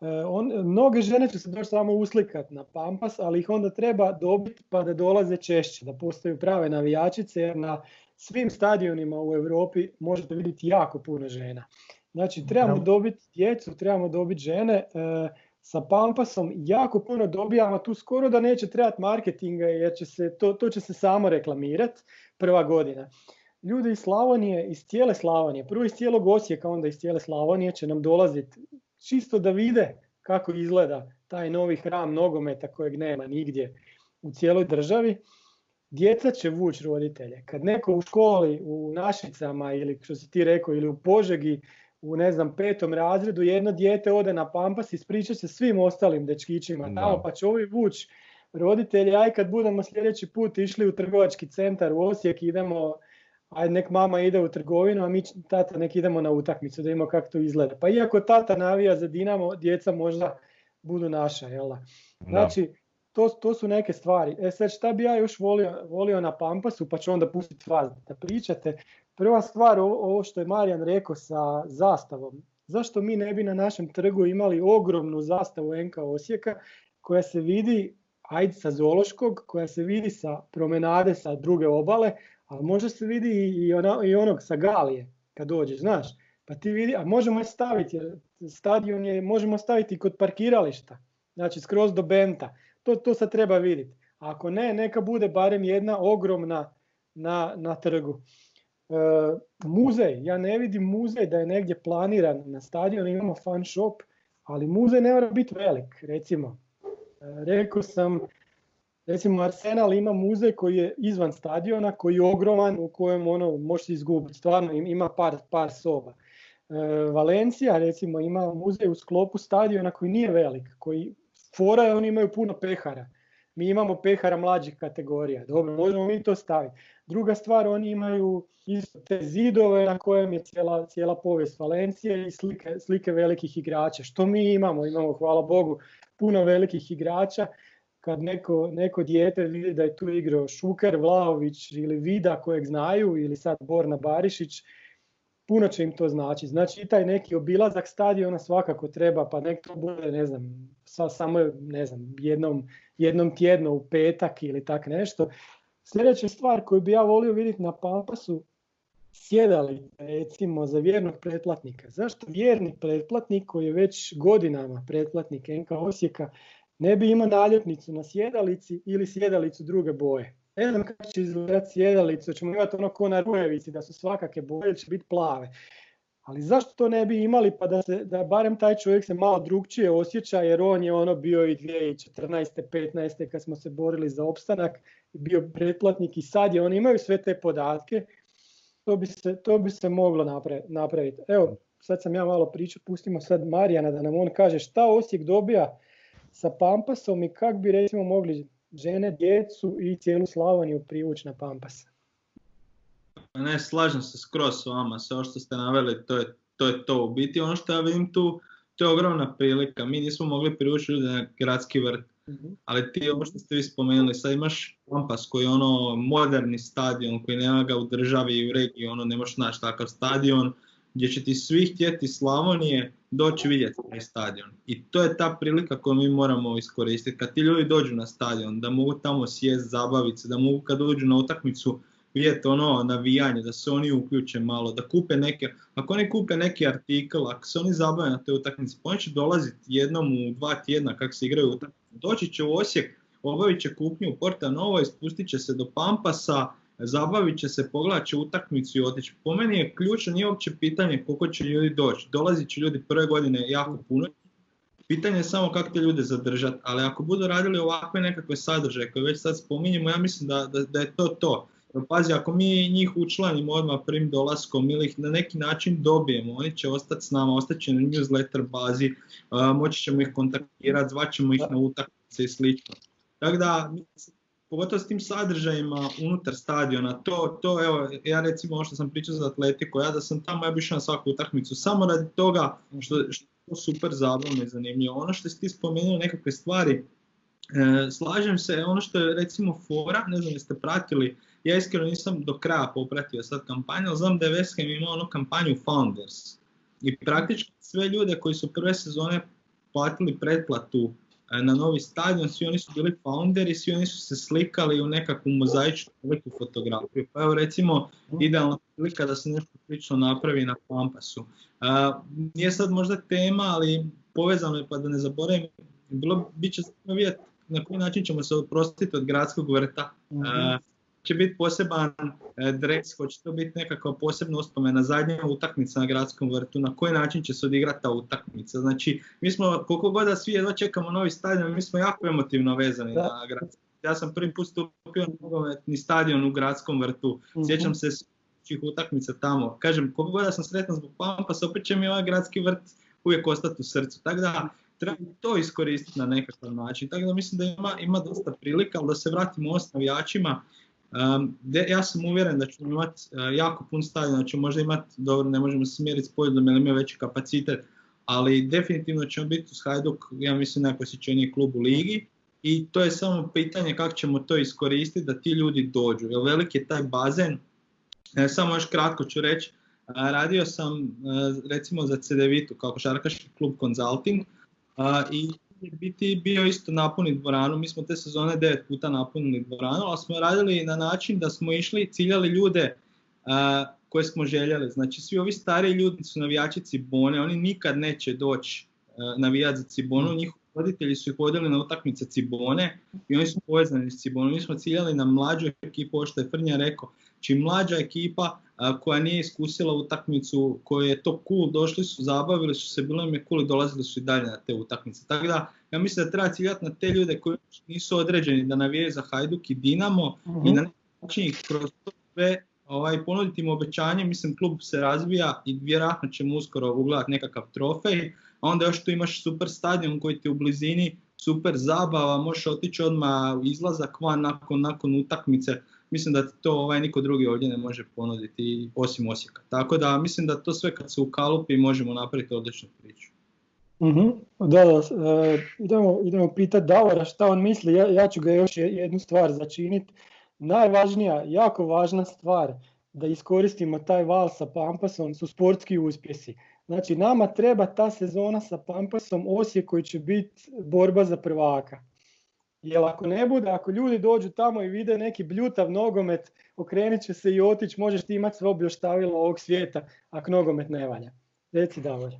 E, on, mnoge žene će se doći samo uslikat na Pampas, ali ih onda treba dobiti pa da dolaze češće, da postaju prave navijačice, jer na svim stadionima u Europi možete vidjeti jako puno žena. Znači trebamo dobiti djecu, trebamo dobiti žene. E, sa Pampasom jako puno dobijamo, tu skoro da neće trebati marketinga jer će se, to, to će se samo reklamirati prva godina. Ljudi iz Slavonije, iz cijele Slavonije, prvo iz cijelog Osijeka, onda iz cijele Slavonije će nam dolaziti čisto da vide kako izgleda taj novi hram nogometa kojeg nema nigdje u cijeloj državi. Djeca će vući roditelje. Kad neko u školi, u Našicama ili što si ti rekao, ili u Požegi u ne znam petom razredu jedno dijete ode na pampas i ispriča se svim ostalim dečkićima tamo pa će ovi vući roditelji, aj kad budemo sljedeći put išli u trgovački centar u Osijek idemo, aj nek mama ide u trgovinu, a mi tata nek idemo na utakmicu da vidimo kako to izgleda. Pa iako tata navija za Dinamo, djeca možda budu naša, jel Znači, to, to su neke stvari. E sad šta bi ja još volio, volio na Pampasu, pa ću onda pustiti vas da pričate. Prva stvar, ovo što je Marijan rekao sa zastavom. Zašto mi ne bi na našem trgu imali ogromnu zastavu NK Osijeka koja se vidi, ajde sa Zološkog, koja se vidi sa promenade sa druge obale, ali može se vidi i, ona, i onog sa Galije kad dođeš, znaš. Pa ti vidi, a možemo je staviti, jer stadion je, možemo staviti kod parkirališta, znači skroz do Benta. To, to sad treba vidjeti. Ako ne, neka bude barem jedna ogromna na, na trgu. E, muzej, ja ne vidim muzej da je negdje planiran na stadionu, imamo fan shop, ali muzej ne mora biti velik, recimo. E, rekao sam, recimo Arsenal ima muzej koji je izvan stadiona, koji je ogroman, u kojem ono može se izgubiti, stvarno ima par, par soba. E, Valencija recimo ima muzej u sklopu stadiona koji nije velik, koji fora je oni imaju puno pehara. Mi imamo pehara mlađih kategorija. Dobro, možemo mi to staviti. Druga stvar, oni imaju isto te zidove na kojem je cijela, cijela povijest Valencije i slike, slike velikih igrača. Što mi imamo? Imamo, hvala Bogu, puno velikih igrača. Kad neko, neko dijete vidi da je tu igrao Šuker, Vlaović ili Vida kojeg znaju ili sad Borna Barišić, puno će im to znači. Znači i taj neki obilazak stadiona svakako treba, pa nek to bude, ne znam, samo ne znam, jednom, jednom tjedno u petak ili tak nešto. Sljedeća stvar koju bi ja volio vidjeti na Pampasu, sjedali recimo za vjernog pretplatnika. Zašto vjerni pretplatnik koji je već godinama pretplatnik NK Osijeka ne bi imao naljepnicu na sjedalici ili sjedalicu druge boje? Ne znam kako će izgledati sjedalicu, ćemo imati ono ko na Rujevici, da su svakake boje, će biti plave. Ali zašto to ne bi imali pa da, se, da barem taj čovjek se malo drugčije osjeća jer on je ono bio i 2014. 15. kad smo se borili za opstanak bio pretplatnik i sad je, oni imaju sve te podatke, to bi se, to bi se moglo napraviti. Evo, sad sam ja malo pričao, pustimo sad Marijana da nam on kaže šta Osijek dobija sa Pampasom i kako bi recimo mogli žene, djecu i cijelu Slavoniju privući na Pampas. Ne, slažem se skroz s vama, sve što ste naveli, to je, to je to. U biti ono što ja vidim tu, to je ogromna prilika. Mi nismo mogli privući ljude na gradski vrt. Mhm. Ali ti ovo što ste vi spomenuli, sad imaš Pampas koji je ono moderni stadion koji nema ga u državi i u regiji, ono ne možeš naći takav stadion gdje će ti svi htjeti Slavonije doći vidjeti taj stadion. I to je ta prilika koju mi moramo iskoristiti. Kad ti ljudi dođu na stadion, da mogu tamo sjest, zabaviti se, da mogu kad dođu na utakmicu vidjeti ono navijanje, da se oni uključe malo, da kupe neke, ako oni kupe neki artikl, ako se oni zabave na te utakmice, pa oni će dolaziti jednom u dva tjedna kako se igraju utakmice. Doći će u Osijek, obavit će kupnju u Porta Novo, spustit će se do Pampasa, zabavit će se, pogledat će utakmicu i otići. Po meni je ključno, nije uopće pitanje koliko će ljudi doći. Dolazit će ljudi prve godine jako puno. Pitanje je samo kako te ljude zadržati, ali ako budu radili ovakve nekakve sadržaje koje već sad spominjemo, ja mislim da, da, je to to. Pazi, ako mi njih učlanimo odmah prvim dolaskom ili ih na neki način dobijemo, oni će ostati s nama, ostaće na newsletter bazi, moći ćemo ih kontaktirati, zvaćemo ih na utakmice i slično. Tako da, pogotovo s tim sadržajima unutar stadiona, to, to evo, ja recimo ovo što sam pričao za Atletico, ja da sam tamo, ja bi na svaku utakmicu, samo radi toga što, što super zabavno i zanimljivo. Ono što si ti spomenuo nekakve stvari, e, slažem se, ono što je recimo fora, ne znam jeste pratili, ja iskreno nisam do kraja popratio sad kampanju, ali znam da je West imao onu kampanju Founders. I praktički sve ljude koji su prve sezone platili pretplatu na novi stadion, svi oni su bili founderi, svi oni su se slikali u nekakvu mozaičnu veliku fotografiju. Pa evo recimo idealna prilika da se nešto slično napravi na Pampasu. Nije sad možda tema, ali povezano je pa da ne zaboravim, bilo bit će vidjeti na koji način ćemo se oprostiti od gradskog vrta. mm će biti poseban e, dres, hoće to biti nekakva posebna uspomena, zadnja utakmica na gradskom vrtu, na koji način će se odigrati ta utakmica. Znači, mi smo, koliko god da svi jedva čekamo novi stadion, mi smo jako emotivno vezani da. na gradski Ja sam prvi put stupio na nogometni stadion u gradskom vrtu, mhm. sjećam se svih utakmica tamo. Kažem, koliko god da sam sretan zbog Pampa, opet će mi ovaj gradski vrt uvijek ostati u srcu. Tako da, treba to iskoristiti na nekakav način. Tako da mislim da ima, ima dosta prilika, ali da se vratimo s Um, ja sam uvjeren da ćemo imati uh, jako pun stadion, znači možda imati, dobro ne možemo se mjeriti s pojedom jer ima veći kapacitet, ali definitivno ćemo biti uz Hajduk, ja mislim najposjećeniji klub u ligi i to je samo pitanje kako ćemo to iskoristiti da ti ljudi dođu, jer velik je taj bazen, e, samo još kratko ću reći, radio sam recimo za CDVitu kao košarkaški klub Consulting i biti bio isto napuniti dvoranu, mi smo te sezone devet puta napunili dvoranu, ali smo radili na način da smo išli, ciljali ljude koje smo željeli. Znači svi ovi stari ljudi su navijači Cibone, oni nikad neće doći navijati za Cibonu, njihovi roditelji su ih vodili na utakmice Cibone i oni su povezani s Cibonom. Mi smo ciljali na mlađu ekipu, što je Frnja rekao, čim mlađa ekipa koja nije iskusila utakmicu, koja je to cool, došli su, zabavili su se, bilo im je cool i dolazili su i dalje na te utakmice. Tako da, ja mislim da treba ciljati na te ljude koji nisu određeni da navijaju za Hajduk i Dinamo i na neki način ih kroz to sve ovaj, ponuditi im obećanje, mislim klub se razvija i vjerojatno ćemo uskoro ugledati nekakav trofej, a onda još tu imaš super stadion koji ti u blizini, super zabava, možeš otići odmah izlazak van nakon, nakon utakmice, mislim da to ovaj niko drugi ovdje ne može ponuditi osim Osijeka. Tako da mislim da to sve kad se ukalupi možemo napraviti odličnu priču. uh Da, da e, idemo, idemo pitati Davora šta on misli, ja, ja ću ga još jednu stvar začiniti. Najvažnija, jako važna stvar da iskoristimo taj val sa Pampasom su sportski uspjesi. Znači nama treba ta sezona sa Pampasom Osijek koji će biti borba za prvaka. Jer ako ne bude, ako ljudi dođu tamo i vide neki bljutav nogomet, okrenit će se i otići, možeš ti imati sve objoštavilo ovog svijeta, ako nogomet ne valja. Reci Davor.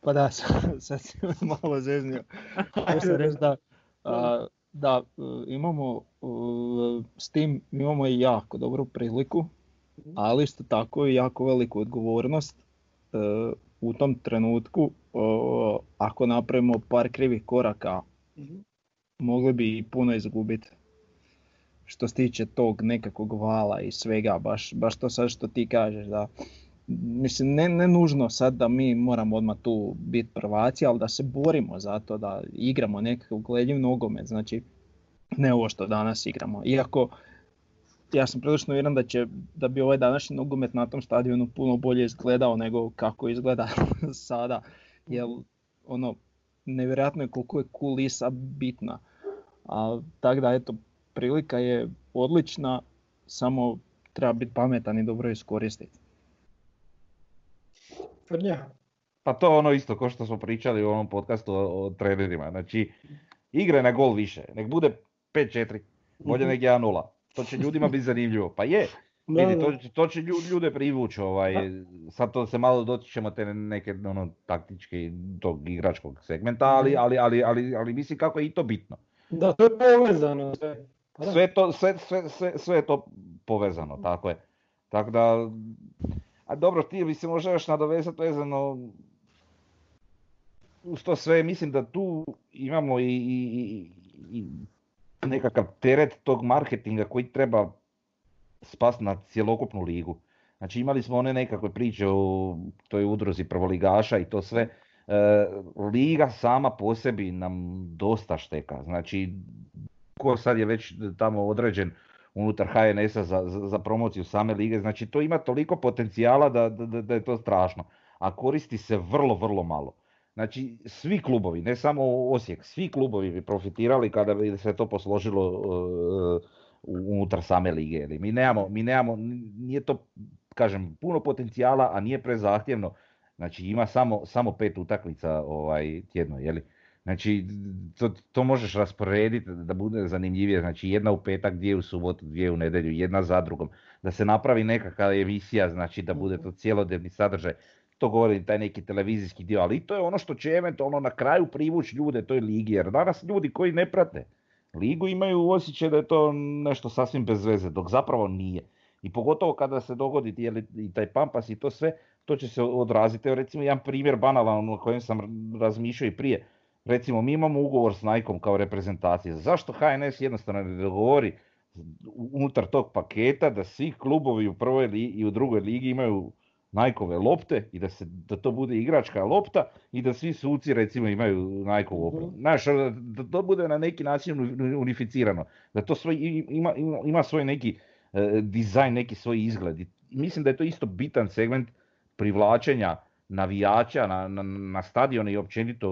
Pa da, sad si malo zeznio. reći da, da imamo s tim imamo i jako dobru priliku, mhm. ali isto tako i jako veliku odgovornost e, u tom trenutku ako napravimo par krivih koraka mhm mogli bi i puno izgubiti što se tiče tog nekakvog vala i svega, baš, baš to sad što ti kažeš da mislim ne, ne nužno sad da mi moramo odmah tu biti prvaci, ali da se borimo za to da igramo nekakav gledljiv nogomet, znači ne ovo što danas igramo. Iako ja sam prilično uvjeren da će da bi ovaj današnji nogomet na tom stadionu puno bolje izgledao nego kako izgleda sada. Jer ono nevjerojatno je koliko je kulisa bitna. A tako da eto, prilika je odlična, samo treba biti pametan i dobro iskoristiti. Pa to je ono isto ko što smo pričali u onom podcastu o, o trenerima. Znači, igre na gol više. Nek bude 5-4, bolje nek 1-0. To će ljudima biti zanimljivo. Pa je, Vidi, to, to će ljude privući, ovaj, sad to se malo dotičemo te neke ono, taktičke tog igračkog segmenta, ali, ali, ali, ali, ali mislim kako je i to bitno. Da, to je povezano sve. Pa sve, to, sve, sve, sve, sve je to povezano, tako je. Tako da, a dobro, ti bi se možda još nadovezati vezano uz to sve, mislim da tu imamo i, i, i nekakav teret tog marketinga koji treba spas na cjelokupnu ligu. Znači imali smo one nekakve priče o toj udruzi prvoligaša i to sve. E, liga sama po sebi nam dosta šteka. Znači, ko sad je već tamo određen unutar HNS-a za, za, promociju same lige, znači to ima toliko potencijala da, da, da je to strašno. A koristi se vrlo, vrlo malo. Znači, svi klubovi, ne samo Osijek, svi klubovi bi profitirali kada bi se to posložilo e, unutar same lige. Mi nemamo, mi nemamo, nije to, kažem, puno potencijala, a nije prezahtjevno. Znači ima samo, samo pet utakmica ovaj, tjedno, jeli? Znači, to, to možeš rasporediti da bude zanimljivije, znači jedna u petak, dvije u subotu, dvije u nedjelju, jedna za drugom. Da se napravi nekakva emisija, znači da bude to cijelodnevni sadržaj. To govori taj neki televizijski dio, ali to je ono što će eventualno na kraju privući ljude toj ligi, jer danas ljudi koji ne prate ligu imaju osjećaj da je to nešto sasvim bez veze, dok zapravo nije. I pogotovo kada se dogodi i taj pampas i to sve, to će se odraziti. Recimo jedan primjer banalan o kojem sam razmišljao i prije recimo mi imamo ugovor s Nikeom kao reprezentacija, zašto HNS jednostavno ne dogovori unutar tog paketa da svi klubovi u prvoj i u drugoj ligi imaju Najkove lopte i da, se, da to bude igračka lopta i da svi suci recimo imaju Najkovu opremu. Mhm. Znaš, da to bude na neki način unificirano, da to svoj, ima, ima svoj neki e, dizajn, neki svoj izgled. I mislim da je to isto bitan segment privlačenja navijača na, na, na stadion i općenito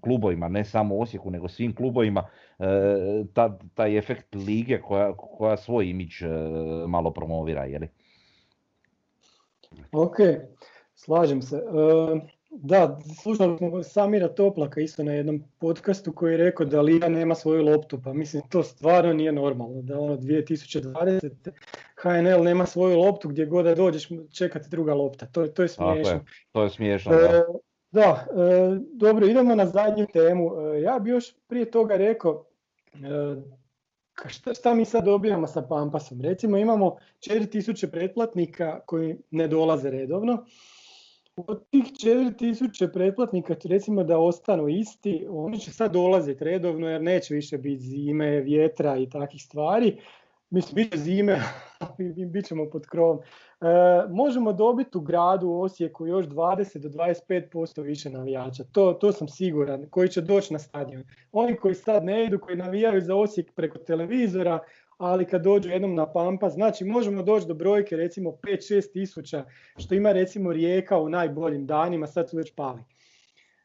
klubovima, ne samo Osijeku, nego svim klubovima, e, ta, taj efekt lige koja, koja svoj imidž e, malo promovira. Jeli? Ok, slažem se. E, da, slušali smo Samira Toplaka isto na jednom podcastu koji je rekao da Liga nema svoju loptu, pa mislim to stvarno nije normalno, da ono 2020. HNL nema svoju loptu gdje god da dođeš čekati druga lopta, to, to je smiješno. Je, to je smiješno, da. E, da, e, dobro, idemo na zadnju temu. E, ja bi još prije toga rekao, šta, šta mi sad dobijamo sa Pampasom? Recimo imamo 4000 pretplatnika koji ne dolaze redovno, od tih 4000 pretplatnika, recimo da ostanu isti, oni će sad dolaziti redovno jer neće više biti zime, vjetra i takvih stvari. Mislim, bit će zime, bit ćemo pod krovom. E, možemo dobiti u gradu u Osijeku još 20 do 25% više navijača. To, to sam siguran, koji će doći na stadion. Oni koji sad ne idu, koji navijaju za Osijek preko televizora, ali kad dođu jednom na Pampa, znači možemo doći do brojke recimo 5-6 tisuća, što ima recimo Rijeka u najboljim danima, sad su već pali.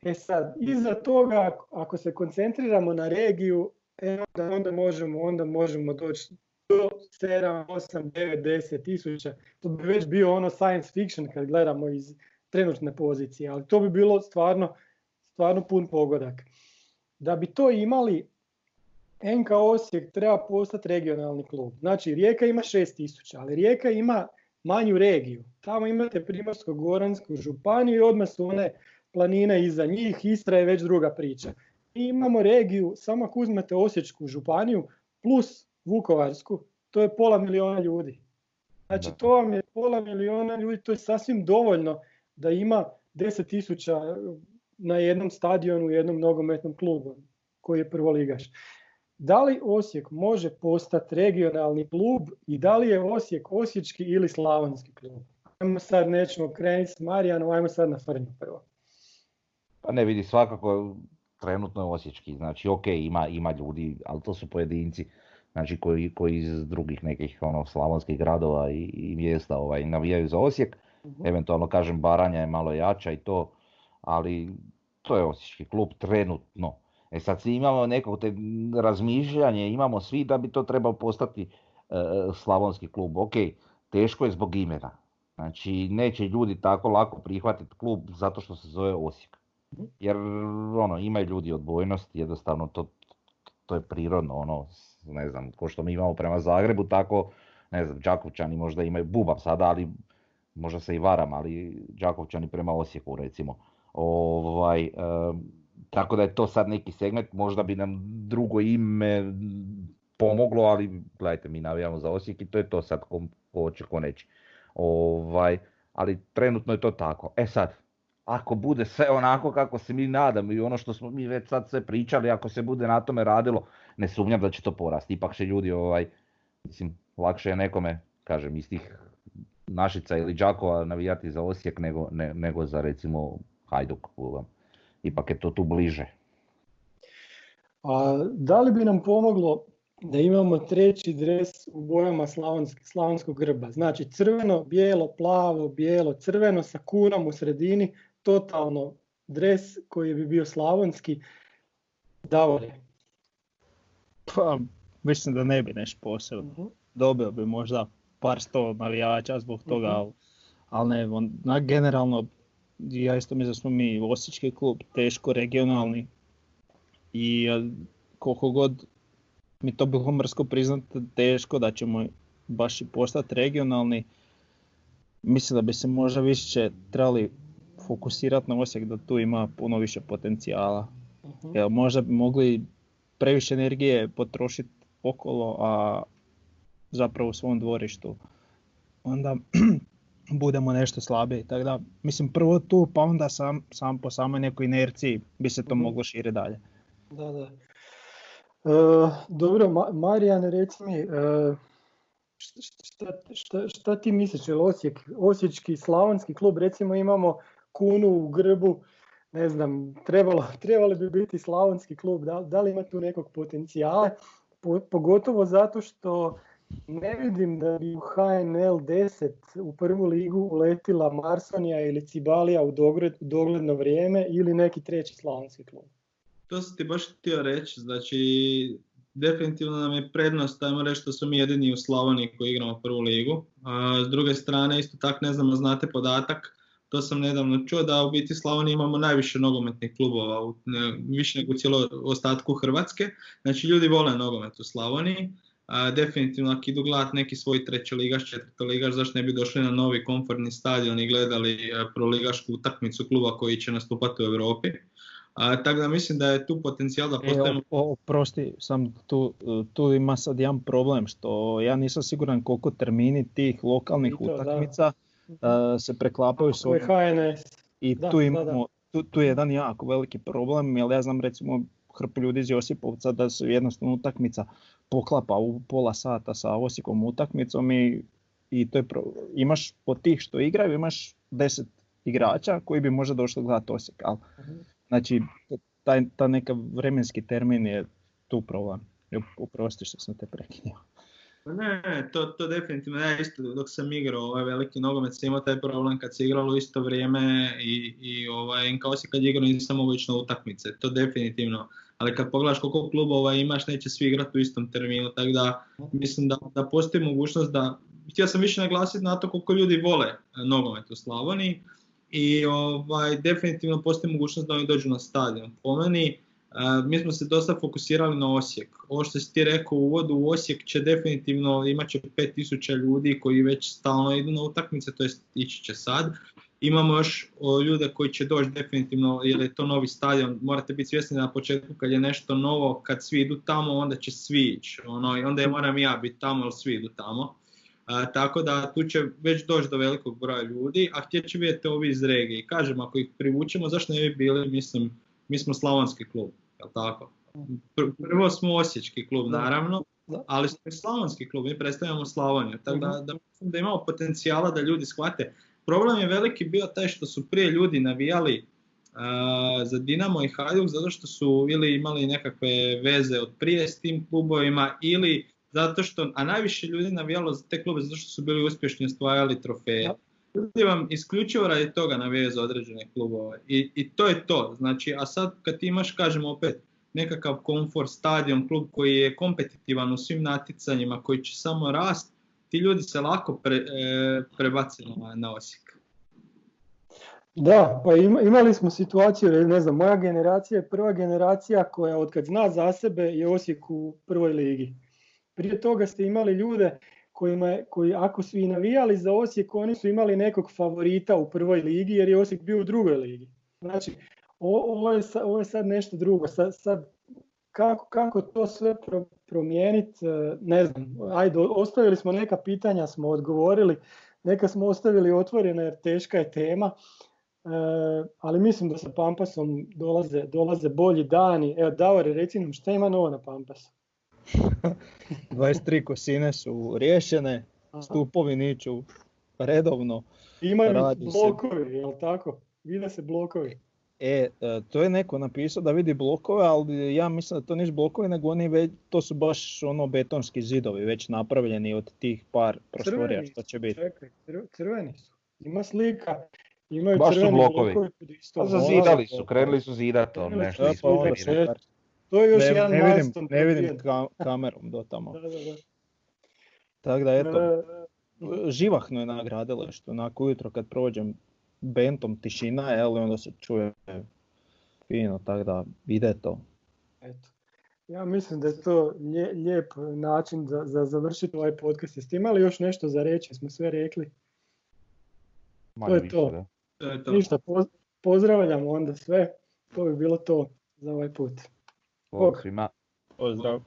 E sad, iza toga, ako se koncentriramo na regiju, e, onda, onda, možemo, onda možemo doći do 7, 8, 9, 10 tisuća. To bi već bio ono science fiction kad gledamo iz trenutne pozicije, ali to bi bilo stvarno, stvarno pun pogodak. Da bi to imali, NK Osijek treba postati regionalni klub. Znači Rijeka ima 6000, ali Rijeka ima manju regiju. Tamo imate Primorsko-Goransku županiju i odmah su one planine iza njih, Istra je već druga priča. I imamo regiju, samo ako uzmete Osječku županiju plus Vukovarsku, to je pola miliona ljudi. Znači to vam je pola miliona ljudi, to je sasvim dovoljno da ima 10.000 na jednom stadionu, u jednom nogometnom klubu koji je prvoligaš da li Osijek može postati regionalni klub i da li je Osijek osječki ili slavonski klub? Ajmo sad nećemo krenuti s Marijanom, ajmo sad na Frnju prvo. Pa ne vidi, svakako trenutno je osječki, znači ok, ima, ima ljudi, ali to su pojedinci znači koji, koji iz drugih nekih ono, slavonskih gradova i, i mjesta ovaj, navijaju za Osijek. uh Eventualno kažem Baranja je malo jača i to, ali to je osječki klub trenutno. E sad svi imamo neko te razmišljanje, imamo svi da bi to trebao postati e, slavonski klub. Ok, teško je zbog imena. Znači neće ljudi tako lako prihvatiti klub zato što se zove Osijek. Jer ono, imaju ljudi odbojnost, jednostavno to, to je prirodno, ono, ne znam, ko što mi imamo prema Zagrebu, tako, ne znam, Đakovčani možda imaju bubam sada, ali možda se i varam, ali Đakovčani prema Osijeku recimo. Ovaj, tako da je to sad neki segment, možda bi nam drugo ime pomoglo, ali gledajte, mi navijamo za Osijek i to je to sad ko, ko će ko neće. Ovaj, ali trenutno je to tako. E sad, ako bude sve onako kako se mi nadamo i ono što smo mi već sad sve pričali, ako se bude na tome radilo, ne sumnjam da će to porasti. Ipak će ljudi, ovaj, mislim, lakše je nekome, kažem, iz tih Našica ili Đakova navijati za Osijek nego, nego za recimo Hajduk ipak je to tu bliže. A da li bi nam pomoglo da imamo treći dres u bojama slavonskog grba? Znači crveno, bijelo, plavo, bijelo, crveno sa kunom u sredini, totalno dres koji bi bio slavonski. Davore? Pa, mislim da ne bi nešto posebno. uh Dobio bi možda par sto navijača zbog toga, uh ali ne, generalno ja isto mislim da smo mi Osječki klub, teško regionalni. i koliko god mi to bilo mrsko priznati teško da ćemo baš i postati regionalni, mislim da bi se možda više trebali fokusirati na Osijek da tu ima puno više potencijala. uh možda bi mogli previše energije potrošiti okolo, a zapravo u svom dvorištu onda budemo nešto slabiji. Tako da, mislim prvo tu, pa onda sam, sam po samoj nekoj inerciji bi se to mhm. moglo šire dalje. Da, da. E, dobro, Marijan, reci mi, e, šta, šta, šta, ti misliš, je Osijek, Osječki, Slavonski klub, recimo imamo kunu u grbu, ne znam, trebalo, trebali bi biti Slavonski klub, da, da li ima tu nekog potencijala, pogotovo zato što ne vidim da bi u HNL 10 u prvu ligu uletila Marsonija ili Cibalija u dogledno vrijeme ili neki treći slavonski klub. To sam ti baš htio reći, znači definitivno nam je prednost, ajmo reći što smo mi jedini u Slavoniji koji igramo prvu ligu. A, s druge strane, isto tako ne znamo, znate podatak, to sam nedavno čuo da u biti Slavoniji imamo najviše nogometnih klubova, više nego u cijelom ostatku Hrvatske. Znači ljudi vole nogomet u Slavoniji definitivno ako idu gledat neki svoj trećoligaš, četvrtoligaš, zašto ne bi došli na novi komfortni stadion i gledali e, proligašku utakmicu kluba koji će nastupati u Europi. A, tako da mislim da je tu potencijal da e, postavimo... E, oprosti, sam tu, tu ima sad jedan problem što ja nisam siguran koliko termini tih lokalnih utakmica se preklapaju s ovim. I tu, imamo, tu, tu je jedan jako veliki problem, jer ja znam recimo hrpu ljudi iz Josipovca da su jednostavno utakmica poklapa u pola sata sa Osijekom utakmicom i, i to je pro, imaš od tih što igraju imaš deset igrača koji bi možda došli gledati Osijek. Ali, mhm. Znači, taj, ta neka vremenski termin je tu problem. Uprosti što sam te prekinio. Pa ne, to, to definitivno ja isto dok sam igrao ovaj veliki nogomet sam imao taj problem kad se igralo isto vrijeme i, i ovaj, kao si kad igrao nisam mogu ići na utakmice, to definitivno ali kad pogledaš koliko klubova imaš, neće svi igrati u istom terminu, tako da mislim da, da postoji mogućnost da, htio sam više naglasiti na to koliko ljudi vole e, nogomet u Slavoniji i ovaj, definitivno postoji mogućnost da oni dođu na stadion. Po meni, e, mi smo se dosta fokusirali na Osijek. Ovo što si ti rekao u uvodu, Osijek će definitivno imat će 5000 ljudi koji već stalno idu na utakmice, to jest ići će sad Imamo još ljude koji će doći definitivno jer je to novi stadion. Morate biti svjesni na početku kad je nešto novo, kad svi idu tamo onda će svi ići. Ono, onda je moram ja biti tamo jer svi idu tamo. tako da tu će već doći do velikog broja ljudi, a htjet će vidjeti ovi iz regije. Kažem, ako ih privučemo, zašto ne bi bili, mislim, mi smo slavonski klub, jel tako? Prvo smo osječki klub, naravno, ali smo i slavonski klub, mi predstavljamo Slavoniju, tako da, mhm. da, da imamo potencijala da ljudi shvate Problem je veliki bio taj što su prije ljudi navijali za Dinamo i Hajduk zato što su ili imali nekakve veze od prije s tim klubovima ili zato što, a najviše ljudi navijalo za te klube zato što su bili uspješni ostvajali trofeje. Ljudi vam isključivo radi toga navijaju za određene klubove I, i to je to. Znači, a sad kad ti imaš, kažemo opet, nekakav komfort, stadion, klub koji je kompetitivan u svim natjecanjima, koji će samo rast, ti ljudi se lako pre, e, na, na Osijek. Da, pa imali smo situaciju, ne znam, moja generacija je prva generacija koja od kad zna za sebe je Osijek u prvoj ligi. Prije toga ste imali ljude kojima, koji ako su i navijali za Osijek, oni su imali nekog favorita u prvoj ligi jer je Osijek bio u drugoj ligi. Znači, ovo je, ovo je sad nešto drugo. Sad, sad kako, kako to sve promijeniti, e, ne znam, ajde, ostavili smo neka pitanja, smo odgovorili, neka smo ostavili otvorene jer teška je tema, e, ali mislim da sa Pampasom dolaze, dolaze bolji dani. Evo, Davor, reci nam šta ima novo na Pampasu? 23 kosine su riješene, stupovi niču redovno. Imaju blokovi, je li tako? Vide se blokovi. E, e, to je neko napisao da vidi blokove, ali ja mislim da to nisu blokovi, nego oni već, to su baš ono betonski zidovi već napravljeni od tih par prostorija što će biti. Čekaj, crveni su. Ima slika, imaju baš crveni su blokovi. blokovi pa zazidali su, krenuli su zidat to nešto. Pa to je još ne, jedan ne vidim, ne vidim kamerom do tamo. da, da, da. Tako da eto, e, živahno je na gradilištu, onako ujutro kad prođem bentom tišina, jel, onda se čuje fino, tako da ide to. Eto. Ja mislim da je to lijep način za, za završiti ovaj podcast. Jeste imali još nešto za reći? Smo sve rekli. to je to. to, Ništa, pozdravljamo onda sve. To bi bilo to za ovaj put. Pozdrav svima. Pozdrav.